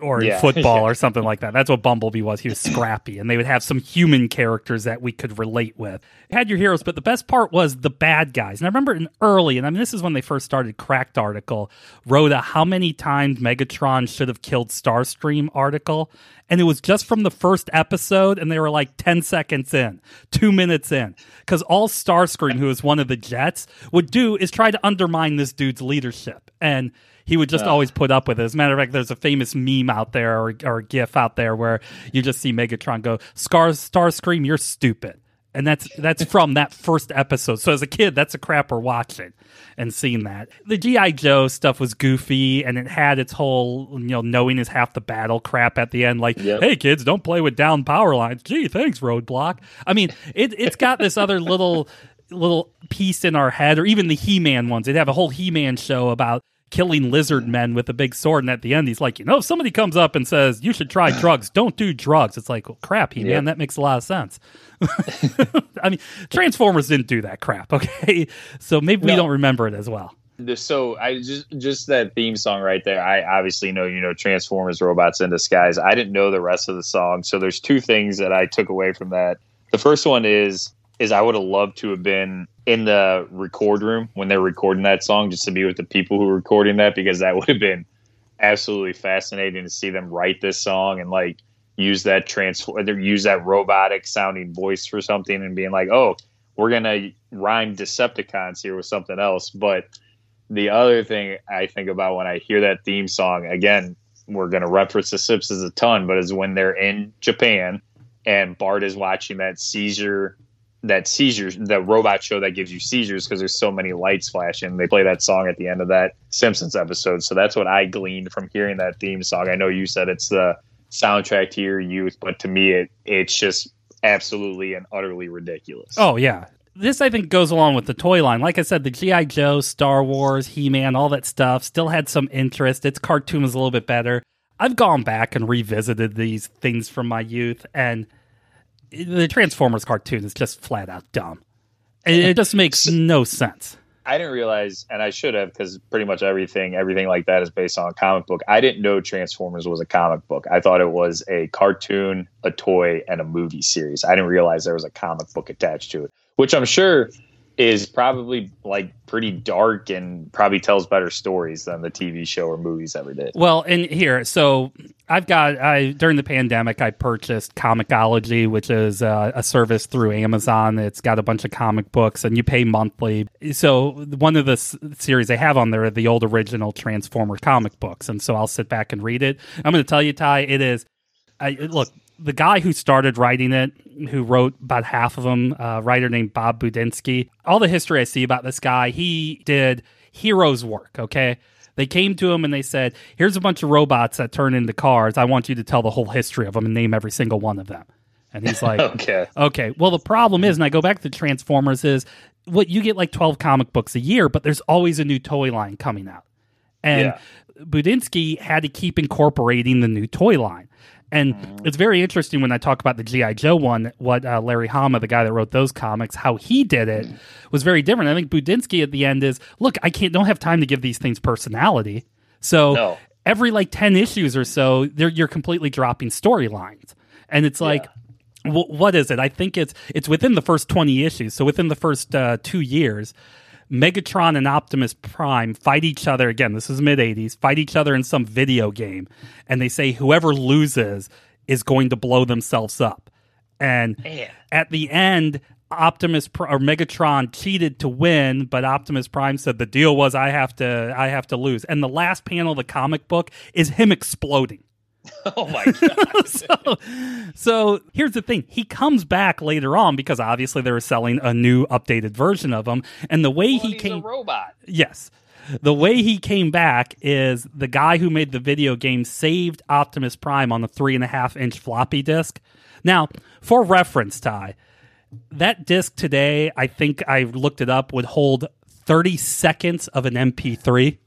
or yeah, football or something like that. That's what Bumblebee was. He was scrappy, and they would have some human characters that we could relate with. Had your heroes, but the best part was the bad guys. And I remember in early, and I mean, this is when they first started. Cracked article wrote a how many times Megatron should have killed Starscream article, and it was just from the first episode, and they were like ten seconds in, two minutes in, because all Starscream, who is one of the Jets, would do is try to undermine this dude's leadership and he would just always put up with it. As a matter of fact, there's a famous meme out there or, or a GIF out there where you just see Megatron go, "Scar Starscream, you're stupid," and that's that's from that first episode. So as a kid, that's a crap we're watching and seeing that. The GI Joe stuff was goofy, and it had its whole you know knowing is half the battle crap at the end. Like, yep. hey kids, don't play with down power lines. Gee, thanks, Roadblock. I mean, it it's got this other little little piece in our head, or even the He Man ones. They'd have a whole He Man show about killing lizard men with a big sword. And at the end, he's like, you know, if somebody comes up and says, you should try drugs, don't do drugs. It's like, well, crap, he man, that makes a lot of sense. I mean, Transformers didn't do that crap. Okay. So maybe no. we don't remember it as well. So I just just that theme song right there. I obviously know you know Transformers robots in disguise. I didn't know the rest of the song. So there's two things that I took away from that. The first one is is I would have loved to have been in the record room when they're recording that song, just to be with the people who were recording that, because that would have been absolutely fascinating to see them write this song and like use that transfer, use that robotic sounding voice for something, and being like, oh, we're gonna rhyme Decepticons here with something else. But the other thing I think about when I hear that theme song again, we're gonna reference the Simpsons a ton, but is when they're in Japan and Bart is watching that seizure that seizures, the robot show that gives you seizures because there's so many lights flashing. They play that song at the end of that Simpsons episode. So that's what I gleaned from hearing that theme song. I know you said it's the soundtrack to your youth, but to me, it it's just absolutely and utterly ridiculous. Oh yeah, this I think goes along with the toy line. Like I said, the GI Joe, Star Wars, He Man, all that stuff still had some interest. Its cartoon was a little bit better. I've gone back and revisited these things from my youth, and the Transformers cartoon is just flat out dumb. It, it just makes no sense. I didn't realize, and I should have, because pretty much everything, everything like that is based on a comic book. I didn't know Transformers was a comic book. I thought it was a cartoon, a toy, and a movie series. I didn't realize there was a comic book attached to it, which I'm sure is probably like pretty dark and probably tells better stories than the TV show or movies ever did. Well, and here, so I've got I during the pandemic I purchased ComiXology, which is uh, a service through Amazon. It's got a bunch of comic books, and you pay monthly. So one of the s- series they have on there are the old original Transformer comic books, and so I'll sit back and read it. I'm going to tell you, Ty, it is. I, look, the guy who started writing it, who wrote about half of them, uh, a writer named Bob Budiansky. All the history I see about this guy, he did heroes work. Okay. They came to him and they said, Here's a bunch of robots that turn into cars. I want you to tell the whole history of them and name every single one of them. And he's like, Okay. Okay. Well, the problem is, and I go back to Transformers, is what you get like 12 comic books a year, but there's always a new toy line coming out. And Yeah. Budinsky had to keep incorporating the new toy line. And it's very interesting when I talk about the G.I. Joe one, what uh, Larry Hama, the guy that wrote those comics, how he did it was very different. I think Budiansky at the end is look, I can't, don't have time to give these things personality. So No. every like 10 issues or so, they're, you're completely dropping storylines. And it's like, wh- what is it? I think it's it's within the first 20 issues. So within the first uh, two years, Megatron and Optimus Prime fight each other again. This is mid 80s, fight each other in some video game. And they say whoever loses is going to blow themselves up. And Man. at the end, Optimus or Megatron cheated to win, but Optimus Prime said the deal was I have to I have to lose. And the last panel of the comic book is him exploding. Oh my god. so, so here's the thing. He comes back later on because obviously they were selling a new updated version of him. And the way he He's a came robot. Yes. The way he came back is the guy who made the video game saved Optimus Prime on the three and a half inch floppy disk. Now, for reference, Ty, that disc today, I think I looked it up, would hold 30 seconds of an MP3.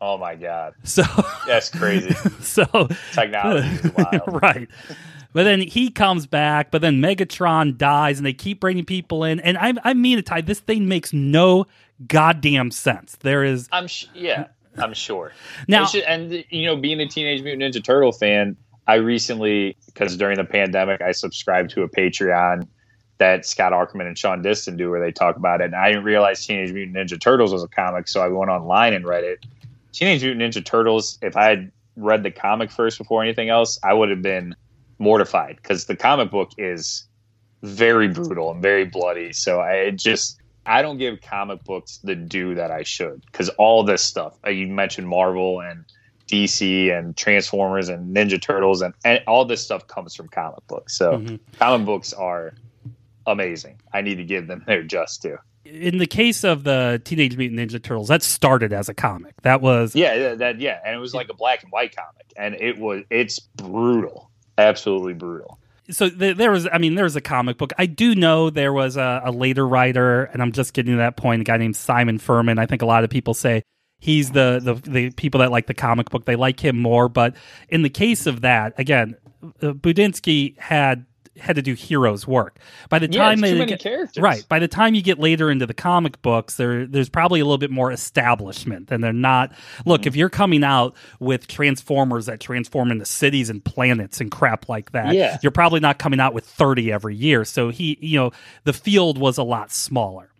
Oh my god. So, That's crazy. so Technology is wild. right. But then he comes back, but then Megatron dies, and they keep bringing people in. And I, I mean it, Ty. This thing makes no goddamn sense. There is I'm sh- yeah, I'm sure. Now- should- and you know, being a Teenage Mutant Ninja Turtle fan, I recently because during the pandemic, I subscribed to a Patreon that Scott Ackerman and Sean Diston do, where they talk about it. And I didn't realize Teenage Mutant Ninja Turtles was a comic, so I went online and read it. Teenage Mutant Ninja Turtles. If I had read the comic first before anything else, I would have been mortified because the comic book is very brutal and very bloody. So I just I don't give comic books the due that I should because all this stuff uh, you mentioned Marvel and DC and Transformers and Ninja Turtles and, and all this stuff comes from comic books. So Mhm. comic books are amazing. I need to give them their just due. In the case of the Teenage Mutant Ninja Turtles, that started as a comic. That was Yeah, that, that yeah, and it was like a black and white comic, and it was it's brutal, absolutely brutal. so th- there was. I mean, there was a comic book. I do know there was a, a later writer, and I'm just getting to that point. A guy named Simon Furman. I think a lot of people say he's the the, the people that like the comic book. They like him more. But in the case of that, again, uh, Budiansky had had to do heroes work. By the Yeah, time it's they get- right, by the time you get later into the comic books, there there's probably a little bit more establishment, and they're not. Look, Mm-hmm. if you're coming out with Transformers that transform into cities and planets and crap like that, Yeah. you're probably not coming out with 30 every year. So he, you know, the field was a lot smaller.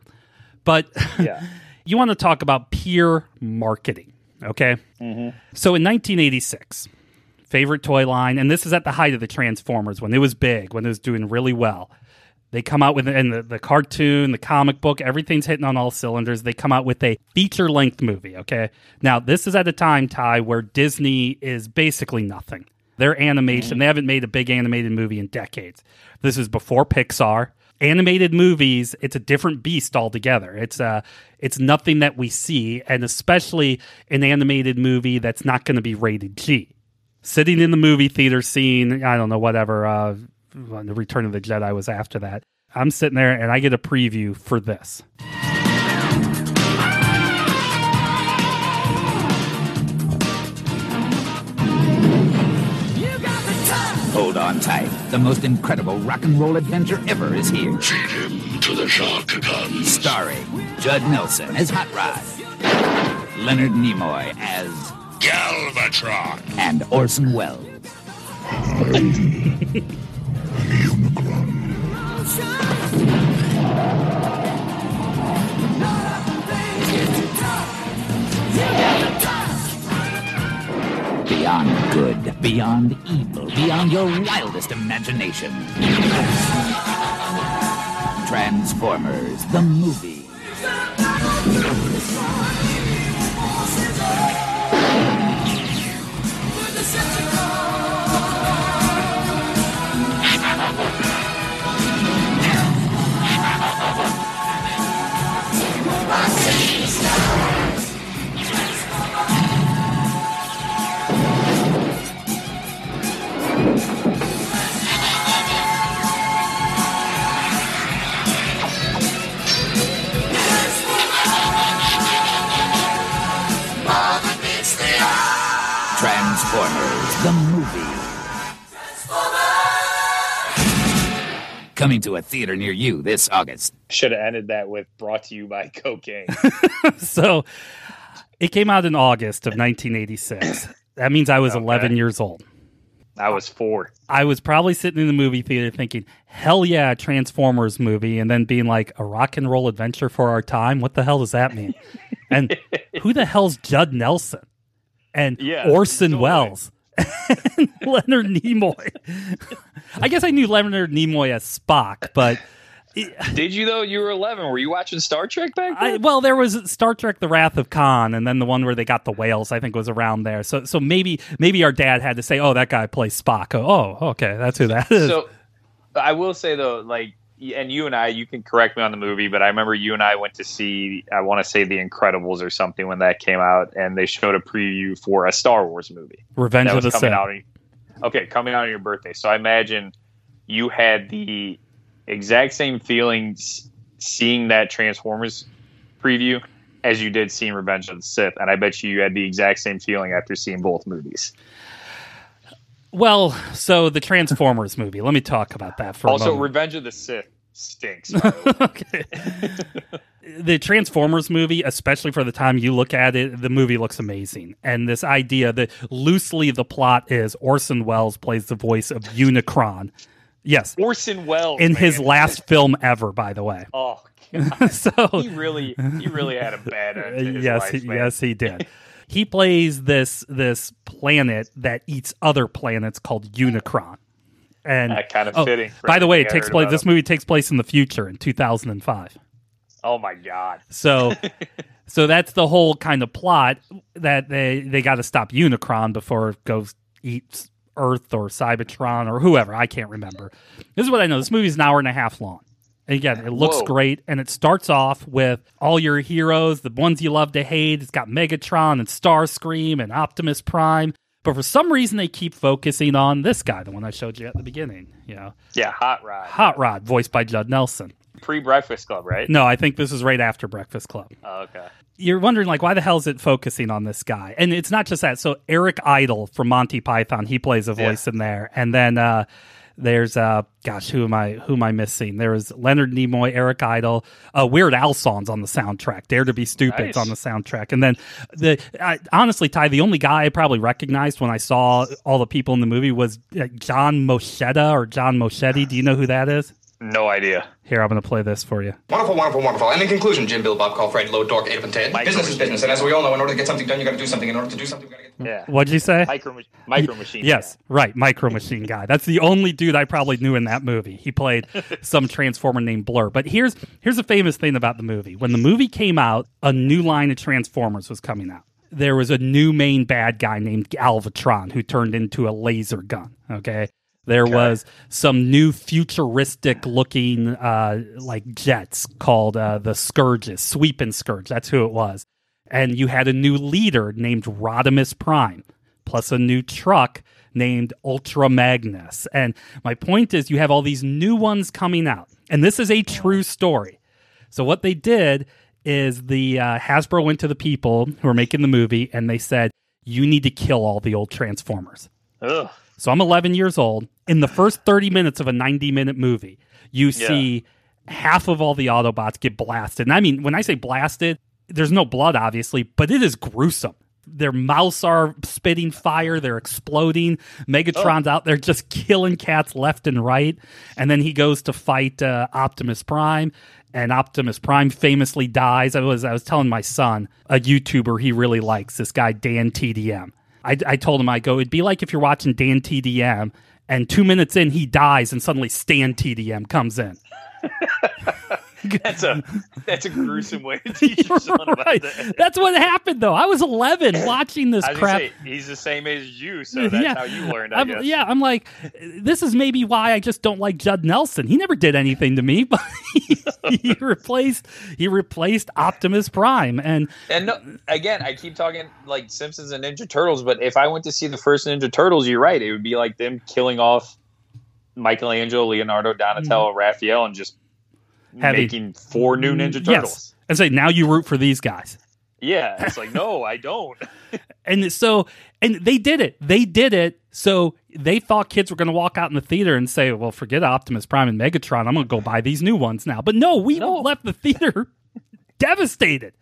But Yeah, you want to talk about peer marketing, okay? Mm-hmm. So in 1986, favorite toy line, and this is at the height of the Transformers when it was big, when it was doing really well. They come out with and the, the cartoon, the comic book, everything's hitting on all cylinders. They come out with a feature length movie. Okay, now this is at a time, Ty, where Disney is basically nothing. Their animation, they haven't made a big animated movie in decades. This is before Pixar. Animated movies, it's a different beast altogether. It's uh it's nothing that we see, and especially an animated movie that's not going to be rated G sitting in the movie theater scene i don't know whatever uh the return of the jedi was after that I'm sitting there and I get a preview for this. Hold on tight. The most incredible rock and roll adventure ever is here. Feed him to the shark guns. Starring Judd Nelson as Hot Rod, Leonard Nimoy as, Galvatron. and Orson Welles. Beyond good, beyond evil, beyond your wildest imagination. Transformers, the movie. Coming to a theater near you this August. Should have ended that with brought to you by cocaine. So it came out in August of 1986. That means I was Okay. 11 years old. I was four. I was probably sitting in the movie theater thinking, hell yeah, Transformers movie, and then being like, a rock and roll adventure for our time? What the hell does that mean? and who the hell's Judd Nelson? And Yeah, Orson totally. Welles. and Leonard Nimoy. I guess I knew Leonard Nimoy as Spock, but Did you though? You were eleven. Were you watching Star Trek back I, then? well, there was Star Trek: The Wrath of Khan, and then the one where they got the whales. I think was around there. So, so maybe maybe our dad had to say, "Oh, that guy plays Spock." Oh, oh, okay, that's who that is. so I will say though, like, and you and I, you can correct me on the movie, but I remember you and I went to see, I want to say The Incredibles or something when that came out, and they showed a preview for a Star Wars movie Revenge of was the coming Sith. Okay, coming out on your birthday. So I imagine you had the exact same feelings seeing that Transformers preview as you did seeing Revenge of the Sith, and I bet you you had the exact same feeling after seeing both movies. Well, so the Transformers movie. Let me talk about that for a Also. Revenge of the Sith stinks. by the way. okay. the Transformers movie, especially for the time you look at it, the movie looks amazing. And this idea that loosely the plot is Orson Welles plays the voice of Unicron. Yes, Orson Welles in his last film ever, by the way. Oh, so he really, he really had a bad end. Yes, life, he, yes, he did. he plays this this planet that eats other planets called Unicron. And That kind of oh, fitting. by the way, it takes place. This him. movie takes place in the future in 2005. Oh my god! So, so that's the whole kind of plot that they they got to stop Unicron before it goes eats Earth or Cybertron or whoever. I can't remember. This is what I know. This movie's an hour and a half long. And again, it looks Whoa. great, and it starts off with all your heroes, the ones you love to hate. It's got Megatron and Starscream and Optimus Prime. But for some reason, they keep focusing on this guy, the one I showed you at the beginning. You know, Yeah, Hot Rod, Hot Rod, voiced by Judd Nelson. Pre Breakfast Club, right? No, I think this is right after Breakfast Club. Oh, okay. you're wondering like why the hell is it focusing on this guy and it's not just that so eric idle from monty python he plays a Yeah. voice in there and then uh there's uh gosh who am i who am i missing there was leonard nimoy eric idle uh weird al songs on the soundtrack dare to be stupid Nice. on the soundtrack and then the I, honestly ty the only guy i probably recognized when i saw all the people in the movie was uh, john moschetta or john moschetti do you know who that is No idea. here i'm gonna play this for you Wonderful, wonderful, wonderful. And in conclusion, Jim, Bill, Bob, call Fred, Low, Dork, Ape, and Ted. Micro business is business, and as we all know, in order to get something done, you got to do something. In order to do something, you got to get. Yeah. what'd you say Micro, Mach- micro Machine. Yes, right. Micro Machine Guy. That's the only dude I probably knew in that movie. He played some transformer named Blur. But here's here's a famous thing about the movie. When the movie came out, a new line of Transformers was coming out. There was a new main bad guy named Galvatron who turned into a laser gun. Okay. There was some new futuristic looking uh, like jets called uh, the Scourges, Sweep and Scourge. That's who it was. And you had a new leader named Rodimus Prime plus a new truck named Ultra Magnus. And my point is, you have all these new ones coming out. And this is a true story. So what they did is the uh, Hasbro went to the people who were making the movie and they said, "You need to kill all the old Transformers." Ugh. So I'm 11 years old. In the first 30 minutes of a 90 minute movie, you see half of all the Autobots get blasted. And I mean, when I say blasted, there's no blood, obviously, but it is gruesome. Their mouths are spitting fire. They're exploding. Megatron's out there just killing cats left and right. And then he goes to fight uh, Optimus Prime, and Optimus Prime famously dies. I was I was telling my son, a YouTuber he really likes, this guy Dan TDM. I, I told him I go, it'd be like if you're watching Dan TDM, and two minutes in he dies, and suddenly Stan TDM comes in. That's a that's a gruesome way to teach your son about right. that. That's what happened, though. I was 11 watching this crap. say, he's the same age as you, so that's how you learned. I guess. yeah, I'm like, this is maybe why I just don't like Judd Nelson. He never did anything to me, but he, he replaced he replaced Optimus Prime, and And no, again, I keep talking like Simpsons and Ninja Turtles, but if I went to see the first Ninja Turtles, you're right. It would be like them killing off Michelangelo, Leonardo, Donatello, mm-hmm. Raphael, and just Having- making four new Ninja Turtles. yes, and say now you root for these guys. Yeah, it's like no, I don't. And so, and they did it. They did it. So they thought kids were going to walk out in the theater and say, "Well, forget Optimus Prime and Megatron. I'm going to go buy these new ones now." But no, we No. left the theater devastated.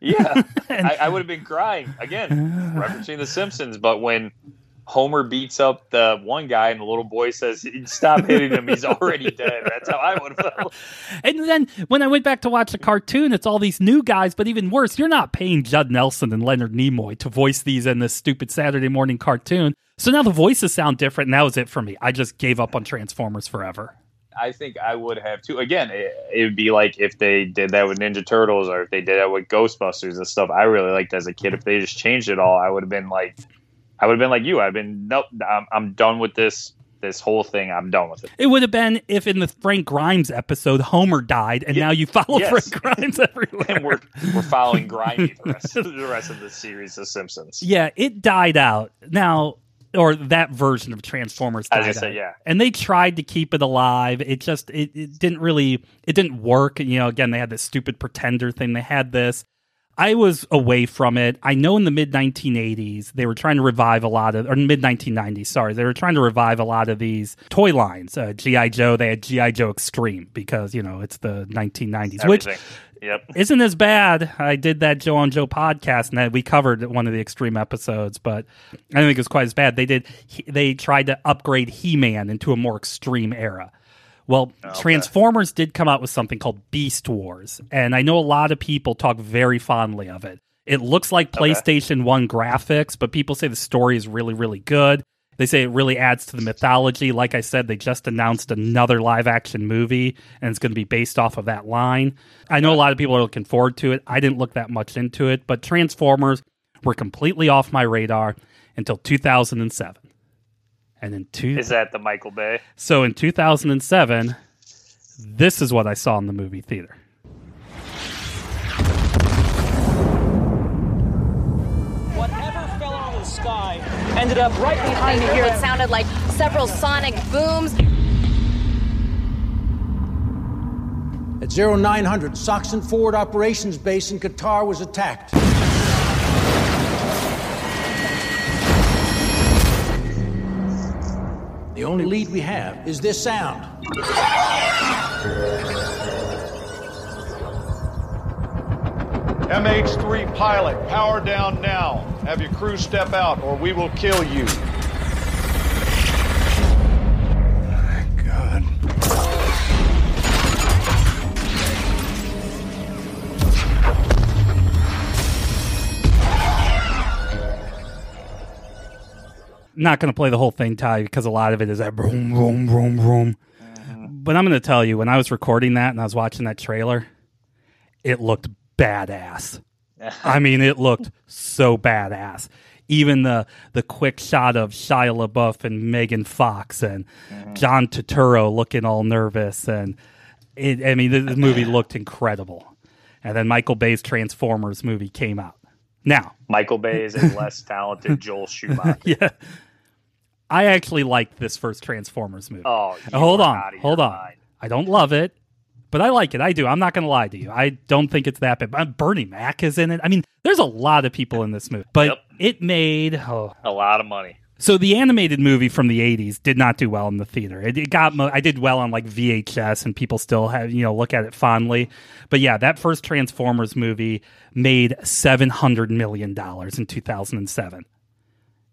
Yeah, I, I would have been crying again, referencing The Simpsons. But when Homer beats up the one guy and the little boy says, "Stop hitting him, he's already dead," that's how I would have felt. And then when I went back to watch the cartoon, it's all these new guys, but even worse, you're not paying Judd Nelson and Leonard Nimoy to voice these in this stupid Saturday morning cartoon. So now the voices sound different, and that was it for me. I just gave up on Transformers forever. I think I would have too. Again, it, it would be like if they did that with Ninja Turtles or if they did that with Ghostbusters and stuff. I really liked as a kid. If they just changed it all, I would have been like, I would have been like you. I've been nope. I'm, I'm done with this. This whole thing. I'm done with it. It would have been if in the Frank Grimes episode, Homer died, and Yeah, now you follow yes. Frank Grimes everywhere. And we're we're following grimy the rest of the rest of the series of Simpsons. Yeah, it died out. Now, or that version of Transformers died out. say, yeah. And they tried to keep it alive. It just it, it didn't really it didn't work. You know, again, they had this stupid pretender thing. They had this. I was away from it. I know in the mid 1980s they were trying to revive a lot of, or mid 1990s, sorry, they were trying to revive a lot of these toy lines. Uh, GI Joe, they had GI Joe Extreme because you know it's the 1990s, which Yep. isn't as bad. I did that Joe on Joe podcast, and we covered one of the extreme episodes, but I don't think it was quite as bad. They did. They tried to upgrade He Man into a more extreme era. Well, ah, Transformers did come out with something called Beast Wars, and I know a lot of people talk very fondly of it. It looks like PlayStation 1 graphics, but people say the story is really, really good. They say it really adds to the mythology. Like I said, they just announced another live action movie, and it's going to be based off of that line. I know a lot of people are looking forward to it. I didn't look that much into it, but Transformers were completely off my radar until 2007. And in two, Is that the Michael Bay? so in 2007, this is what I saw in the movie theater. Whatever fell out of the sky ended up right behind me here. It sounded like several sonic booms. At 0900, SOCCENT Forward Operations Base in Qatar was attacked. The only lead we have is this sound. MH3 pilot, power down now. Have your crew step out or we will kill you. Not going to play the whole thing, Ty, because a lot of it is that boom, boom, boom, boom. Mm-hmm. But I'm going to tell you, when I was recording that and I was watching that trailer, it looked badass. I mean, it looked so badass. Even the the quick shot of Shia LaBeouf and Megan Fox and mm-hmm. John Turturro looking all nervous, and it, I mean, the, the movie looked incredible. And then Michael Bay's Transformers movie came out. Now, Michael Bay is a less talented Joel Schumacher. yeah, I actually liked this first Transformers movie. Oh, hold on, hold on. mind. I don't love it. but I like it. I do. I'm not going to lie to you. I don't think it's that bad. But Bernie Mac is in it. I mean, there's a lot of people in this movie, but Yep. it made. Oh. A lot of money. So the animated movie from the 80s did not do well in the theater. It, it got. Mo- I did well on like VHS, and people still have you know look at it fondly. But yeah, that first Transformers movie made seven hundred million dollars in 2007.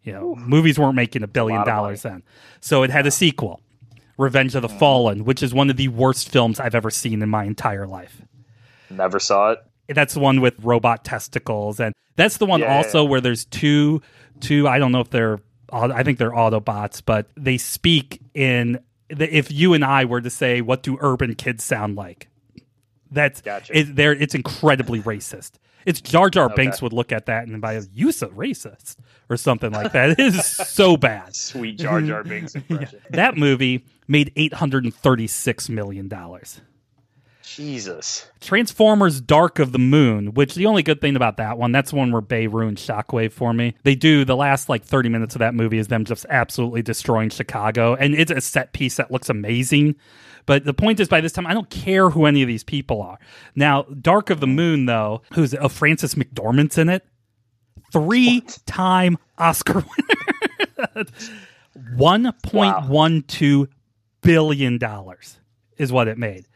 You know, movies weren't making a billion of dollars then. So it had a sequel, Revenge of the mm. Fallen, which is one of the worst films I've ever seen in my entire life. Never saw it. That's the one with robot testicles, and that's the one yeah, also yeah. where there's two, two. I don't know if they're, I think they're Autobots, but they speak in. The, if you and I were to say, "What do urban kids sound like?" That's Gotcha. it, there. It's incredibly racist. It's Jar Jar Okay. Binks would look at that and by you so racist or something like that. It is so bad. Sweet Jar Jar Binks impression. That movie made eight hundred and thirty-six million dollars. Jesus. Transformers Dark of the Moon, which the only good thing about that one, that's one where Bay ruined Shockwave for me. They do the last like 30 minutes of that movie is them just absolutely destroying Chicago. And it's a set piece that looks amazing. But the point is, by this time, I don't care who any of these people are. Now, Dark of the Moon, though, who's uh, Francis McDormand's in it, three time Oscar winner. $1.12 billion is what it made.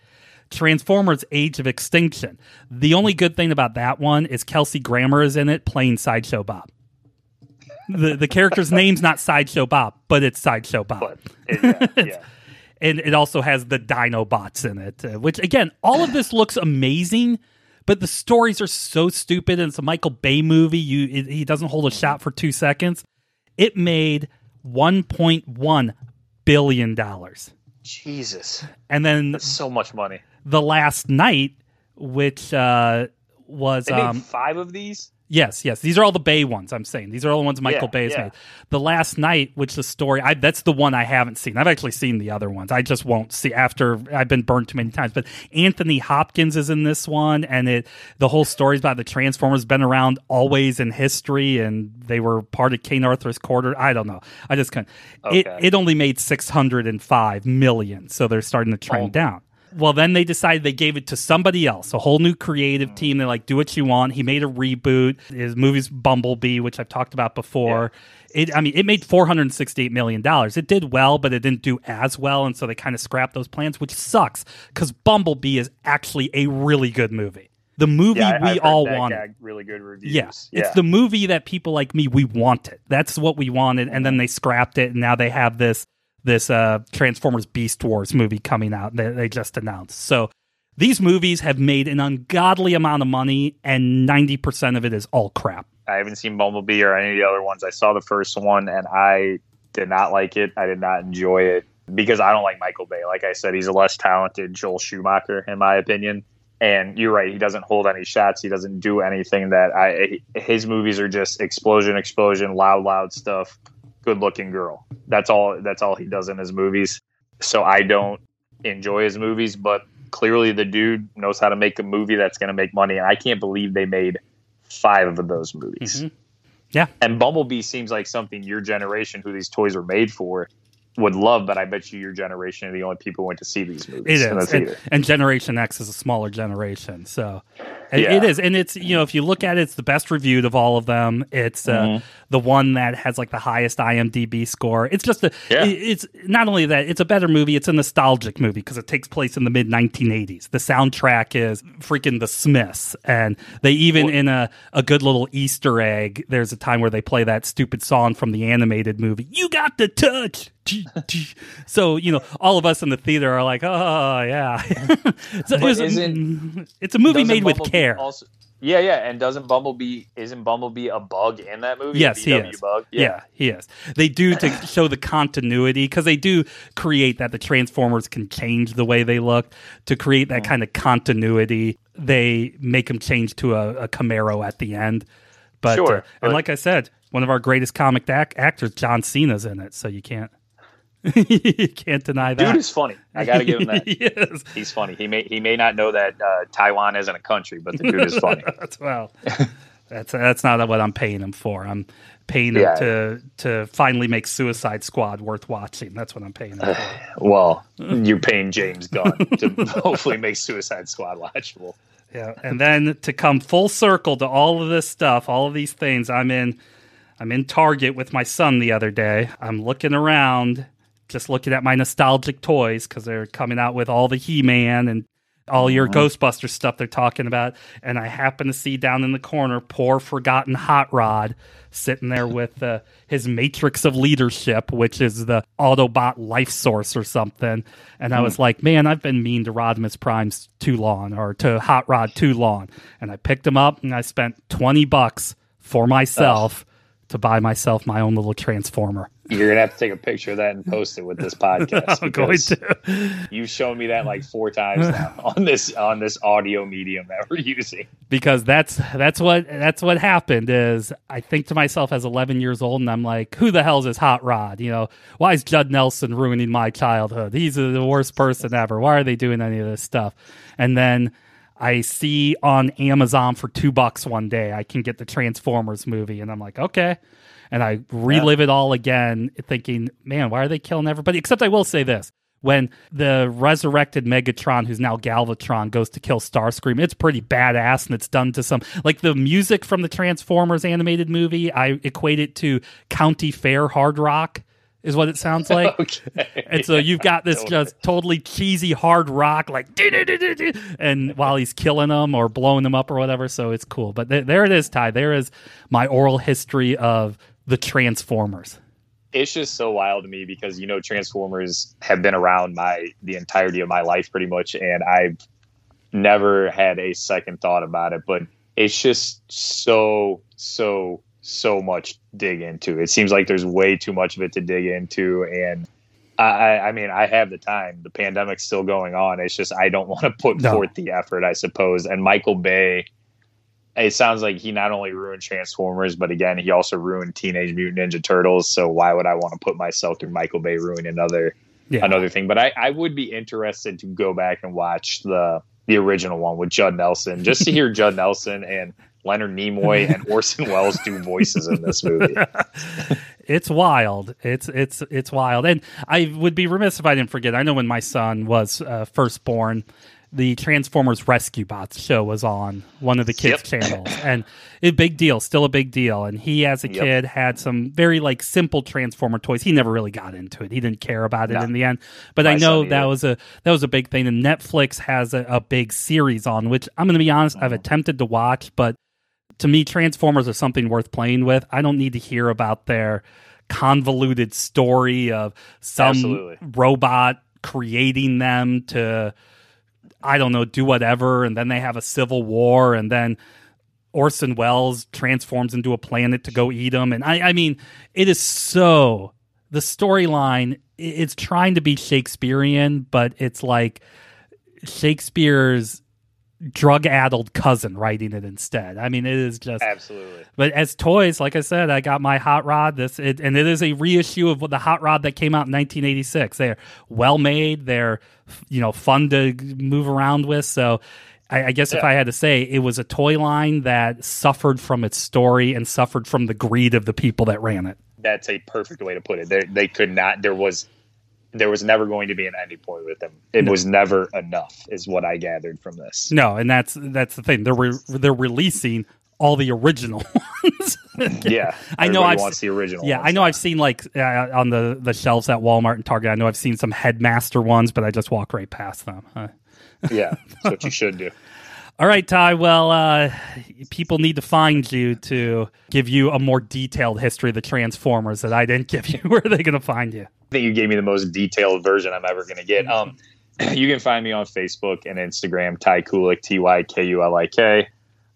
Transformers Age of Extinction. The only good thing about that one is Kelsey Grammer is in it playing Sideshow Bob. The the character's name's not Sideshow Bob, but it's Sideshow Bob. But yeah, yeah. And it also has the Dinobots in it, uh, which again, all of this looks amazing, but the stories are so stupid and it's a Michael Bay movie. You it, he doesn't hold a shot for 2 seconds. It made 1.1 billion dollars. Jesus. And then That's so much money. the Last Knight, which uh, was um, five of these? Yes, yes. These are all the Bay ones. I'm saying these are all the ones Michael Yeah, Bay has yeah. made. The Last Knight, which the story, I, that's the one I haven't seen. I've actually seen the other ones. I just won't see after I've been burned too many times. But Anthony Hopkins is in this one, and it the whole story's about the Transformers been around always in history, and they were part of King Arthur's quarter. I don't know. I just couldn't. It it only made six hundred and five million, so they're starting to trend Oh. down. Well, then they decided they gave it to somebody else, a whole new creative mm. team. They're like, do what you want. He made a reboot. His movie's Bumblebee, which I've talked about before. It, I mean, it made four hundred sixty-eight million dollars. It did well, but it didn't do as well, and so they kind of scrapped those plans, which sucks because Bumblebee is actually a really good movie. The movie Yeah, I- we all wanted. really good reviews. Yeah. It's the movie that people like me we wanted. That's what we wanted and then mm. they scrapped it and now they have this this uh Transformers Beast Wars movie coming out that they just announced. So these movies have made an ungodly amount of money and 90% of it is all crap. I haven't seen Bumblebee or any of the other ones. I saw the first one and I did not like it. I did not enjoy it because I don't like Michael Bay. Like I said, he's a less talented Joel Schumacher, in my opinion. And you're right, he doesn't hold any shots. He doesn't do anything that I. His movies are just explosion, explosion, loud, loud stuff. Good looking girl. That's all. That's all he does in his movies. So I don't enjoy his movies, but clearly the dude knows how to make a movie that's going to make money. And I can't believe they made five of those movies. Mhm. Yeah. And Bumblebee seems like something your generation, who these toys were made for, would love. But I bet you your generation are the only people who went to see these It movies in the. And, and Generation X is a smaller generation. So it, Yeah. it is. And it's, you know, if you look at it, it's the best reviewed of all of them. It's uh, Mm-hmm. the one that has like the highest IMDb score. It's just a, Yeah. it- it's not only that, it's a better movie, it's a nostalgic movie because it takes place in the mid 1980s. The soundtrack is freaking The Smiths. And they even, in a, a good little Easter egg, there's a time where they play that stupid song from the animated movie, You Got the Touch. So, you know, all of us in the theater are like, oh, yeah. so it was- it's a movie made with Bumblebee care. Also, yeah, yeah. And doesn't Bumblebee isn't Bumblebee a bug in that movie? Yes, he is. Bug? Yeah. he is. They do to show the continuity because they do create that the Transformers can change the way they look. To create Mm. that kind of continuity, they make them change to a, a Camaro at the end. But, Sure, uh, and but- like I said, one of our greatest comic ac- actors, John Cena's in it, so you can't you can't deny that. Dude is funny. I gotta give him that. yes. He's funny. He may he may not know that uh, Taiwan isn't a country, but the dude is funny. well, That's that's not what I'm paying him for. I'm paying him to to finally make Suicide Squad worth watching. That's what I'm paying him for. Well, you're paying James Gunn to hopefully make Suicide Squad watchable. Yeah, and then to come full circle to all of this stuff, all of these things, I'm in I'm in Target with my son the other day. I'm looking around, just looking at my nostalgic toys because they're coming out with all the He-Man and all your Ghostbuster stuff they're talking about, and I happen to see down in the corner poor forgotten Hot Rod sitting there with uh, his Matrix of Leadership, which is the Autobot life source or something. And I was like, man, I've been mean to Rodimus Primes too long, or to Hot Rod too long. And I picked him up and I spent twenty bucks for myself to buy myself my own little transformer. You're gonna have to take a picture of that and post it with this podcast. I'm going because to. You've shown me that like four times now on this on this audio medium that we're using. because that's that's what that's what happened is I think to myself as 11 years old and I'm like who the hell's this hot rod you know why is Judd Nelson ruining my childhood he's the worst person ever why are they doing any of this stuff and then I see on Amazon for 2 bucks one day I can get the Transformers movie and I'm like okay and I relive it all again thinking man why are they killing everybody except I will say this when the resurrected Megatron, who's now Galvatron, goes to kill Starscream, it's pretty badass, and it's done to some like the music from the Transformers animated movie. I equate it to County Fair hard rock, is what it sounds like. Okay. And so you've got this just totally cheesy hard rock, like and while he's killing them or blowing them up or whatever. So it's cool. But th- there it is, Ty. There is my oral history of the Transformers. it's just so wild to me because you know Transformers have been around my the entirety of my life pretty much, and I've never had a second thought about it. But it's just so so so much dig into. It seems like there's way too much of it to dig into, and I, I mean I have the time. The pandemic's still going on. It's just I don't want to put No. forth the effort, I suppose. And Michael Bay. It sounds like he not only ruined Transformers, but again, he also ruined Teenage Mutant Ninja Turtles. So why would I want to put myself through Michael Bay ruining another Yeah. another thing? But I, I would be interested to go back and watch the the original one with Judd Nelson, just to hear Judd Nelson and Leonard Nimoy and Orson Welles do voices in this movie. it's wild. It's it's it's wild, and I would be remiss if I didn't forget. I know when my son was uh, first born, the Transformers Rescue Bots show was on one of the kids' Yep. channels, and a big deal, still a big deal. And he, as a Yep. kid, had some very like simple Transformer toys. He never really got into it. He didn't care about it No. in the end. But I know that either. was a that was a big thing. And Netflix has a, a big series on which I'm going to be honest. Mm-hmm. I've attempted to watch, but to me, Transformers are something worth playing with. I don't need to hear about their convoluted story of some Absolutely. robot creating them to, I don't know, do whatever, and then they have a civil war, and then Orson Welles transforms into a planet to go eat them. And I, I mean, it is so the storyline. It's trying to be Shakespearean, but it's like Shakespeare's drug-addled cousin writing it instead. I mean, it is just Absolutely. but as toys, like I said, I got my hot rod. This it, and it is a reissue of the hot rod that came out in 1986. They're well made. They're you know fun to move around with. So I, I guess if I had to say, it was a toy line that suffered from its story and suffered from the greed of the people that ran it. That's a perfect way to put it. They, they could not. There was there was never going to be an ending point with them. It was never enough, is what I gathered from this. No, and that's that's the thing. They're re- they're releasing all the original ones. Yeah, I know I've wants the original. Yeah, ones I know. I've seen like uh, on the the shelves at Walmart and Target. I know I've seen some Headmaster ones, but I just walk right past them. Yeah, that's what you should do. All right, Ty. Well, uh, people need to find you to give you a more detailed history of the Transformers that I didn't give you. Where are they going to find you? I think you gave me the most detailed version I'm ever going to get. Um, you can find me on Facebook and Instagram, Ty Kulik, T Y K U L I K.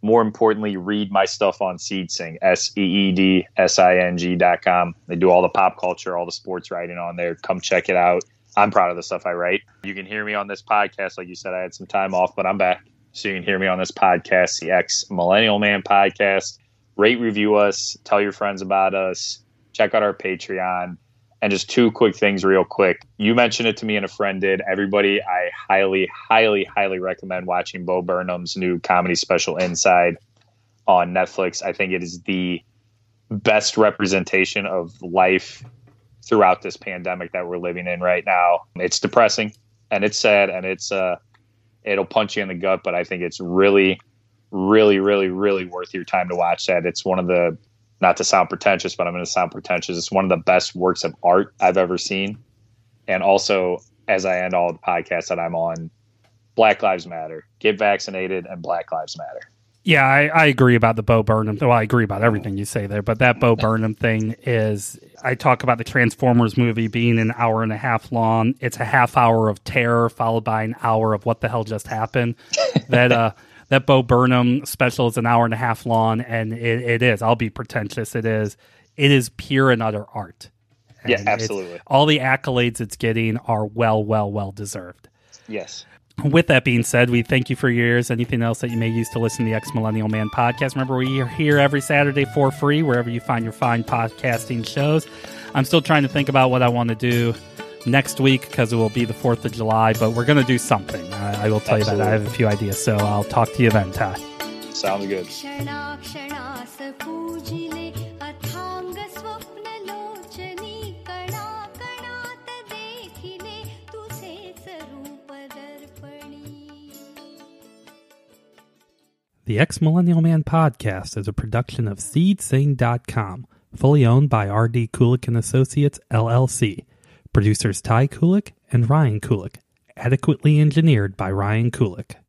More importantly, read my stuff on SeedSing, S E E D S I N G dot com. They do all the pop culture, all the sports writing on there. Come check it out. I'm proud of the stuff I write. You can hear me on this podcast. Like you said, I had some time off, but I'm back. So you can hear me on this podcast, the X Millennial Man podcast. Rate, review us, tell your friends about us, check out our Patreon. And just two quick things, real quick. You mentioned it to me, and a friend did. Everybody, I highly, highly, highly recommend watching Bo Burnham's new comedy special, Inside. on Netflix. I think it is the best representation of life throughout this pandemic that we're living in right now. It's depressing and it's sad and it's uh it'll punch you in the gut, but I think it's really really really really worth your time to watch that. It's one of the not to sound pretentious, but I'm going to sound pretentious. It's one of the best works of art I've ever seen. And also as I end all the podcasts that I'm on, Black Lives Matter. Get vaccinated and Black Lives Matter. Yeah, I, I agree about the Bo Burnham. Well, I agree about everything you say there, but that Bo Burnham thing is. I talk about the Transformers movie being an hour and a half long. It's a half hour of terror followed by an hour of what the hell just happened. that uh, that Bo Burnham special is an hour and a half long, and it, it is. I'll be pretentious. It is. It is pure and utter art. And yeah, absolutely. All the accolades it's getting are well, well, well deserved. Yes. With that being said, we thank you for your ears. Anything else that you may use to listen to the Ex Millennial Man podcast? Remember, we are here every Saturday for free, wherever you find your fine podcasting shows. I'm still trying to think about what I want to do next week because it will be the 4th of July, but we're going to do something. I, I will tell you that. I have a few ideas, so I'll talk to you then, Ty. Sounds good. The Ex Millennial Man podcast is a production of SeedSing.com, fully owned by R.D. Kulik and Associates, LLC. Producers Ty Kulik and Ryan Kulik. Adequately engineered by Ryan Kulik.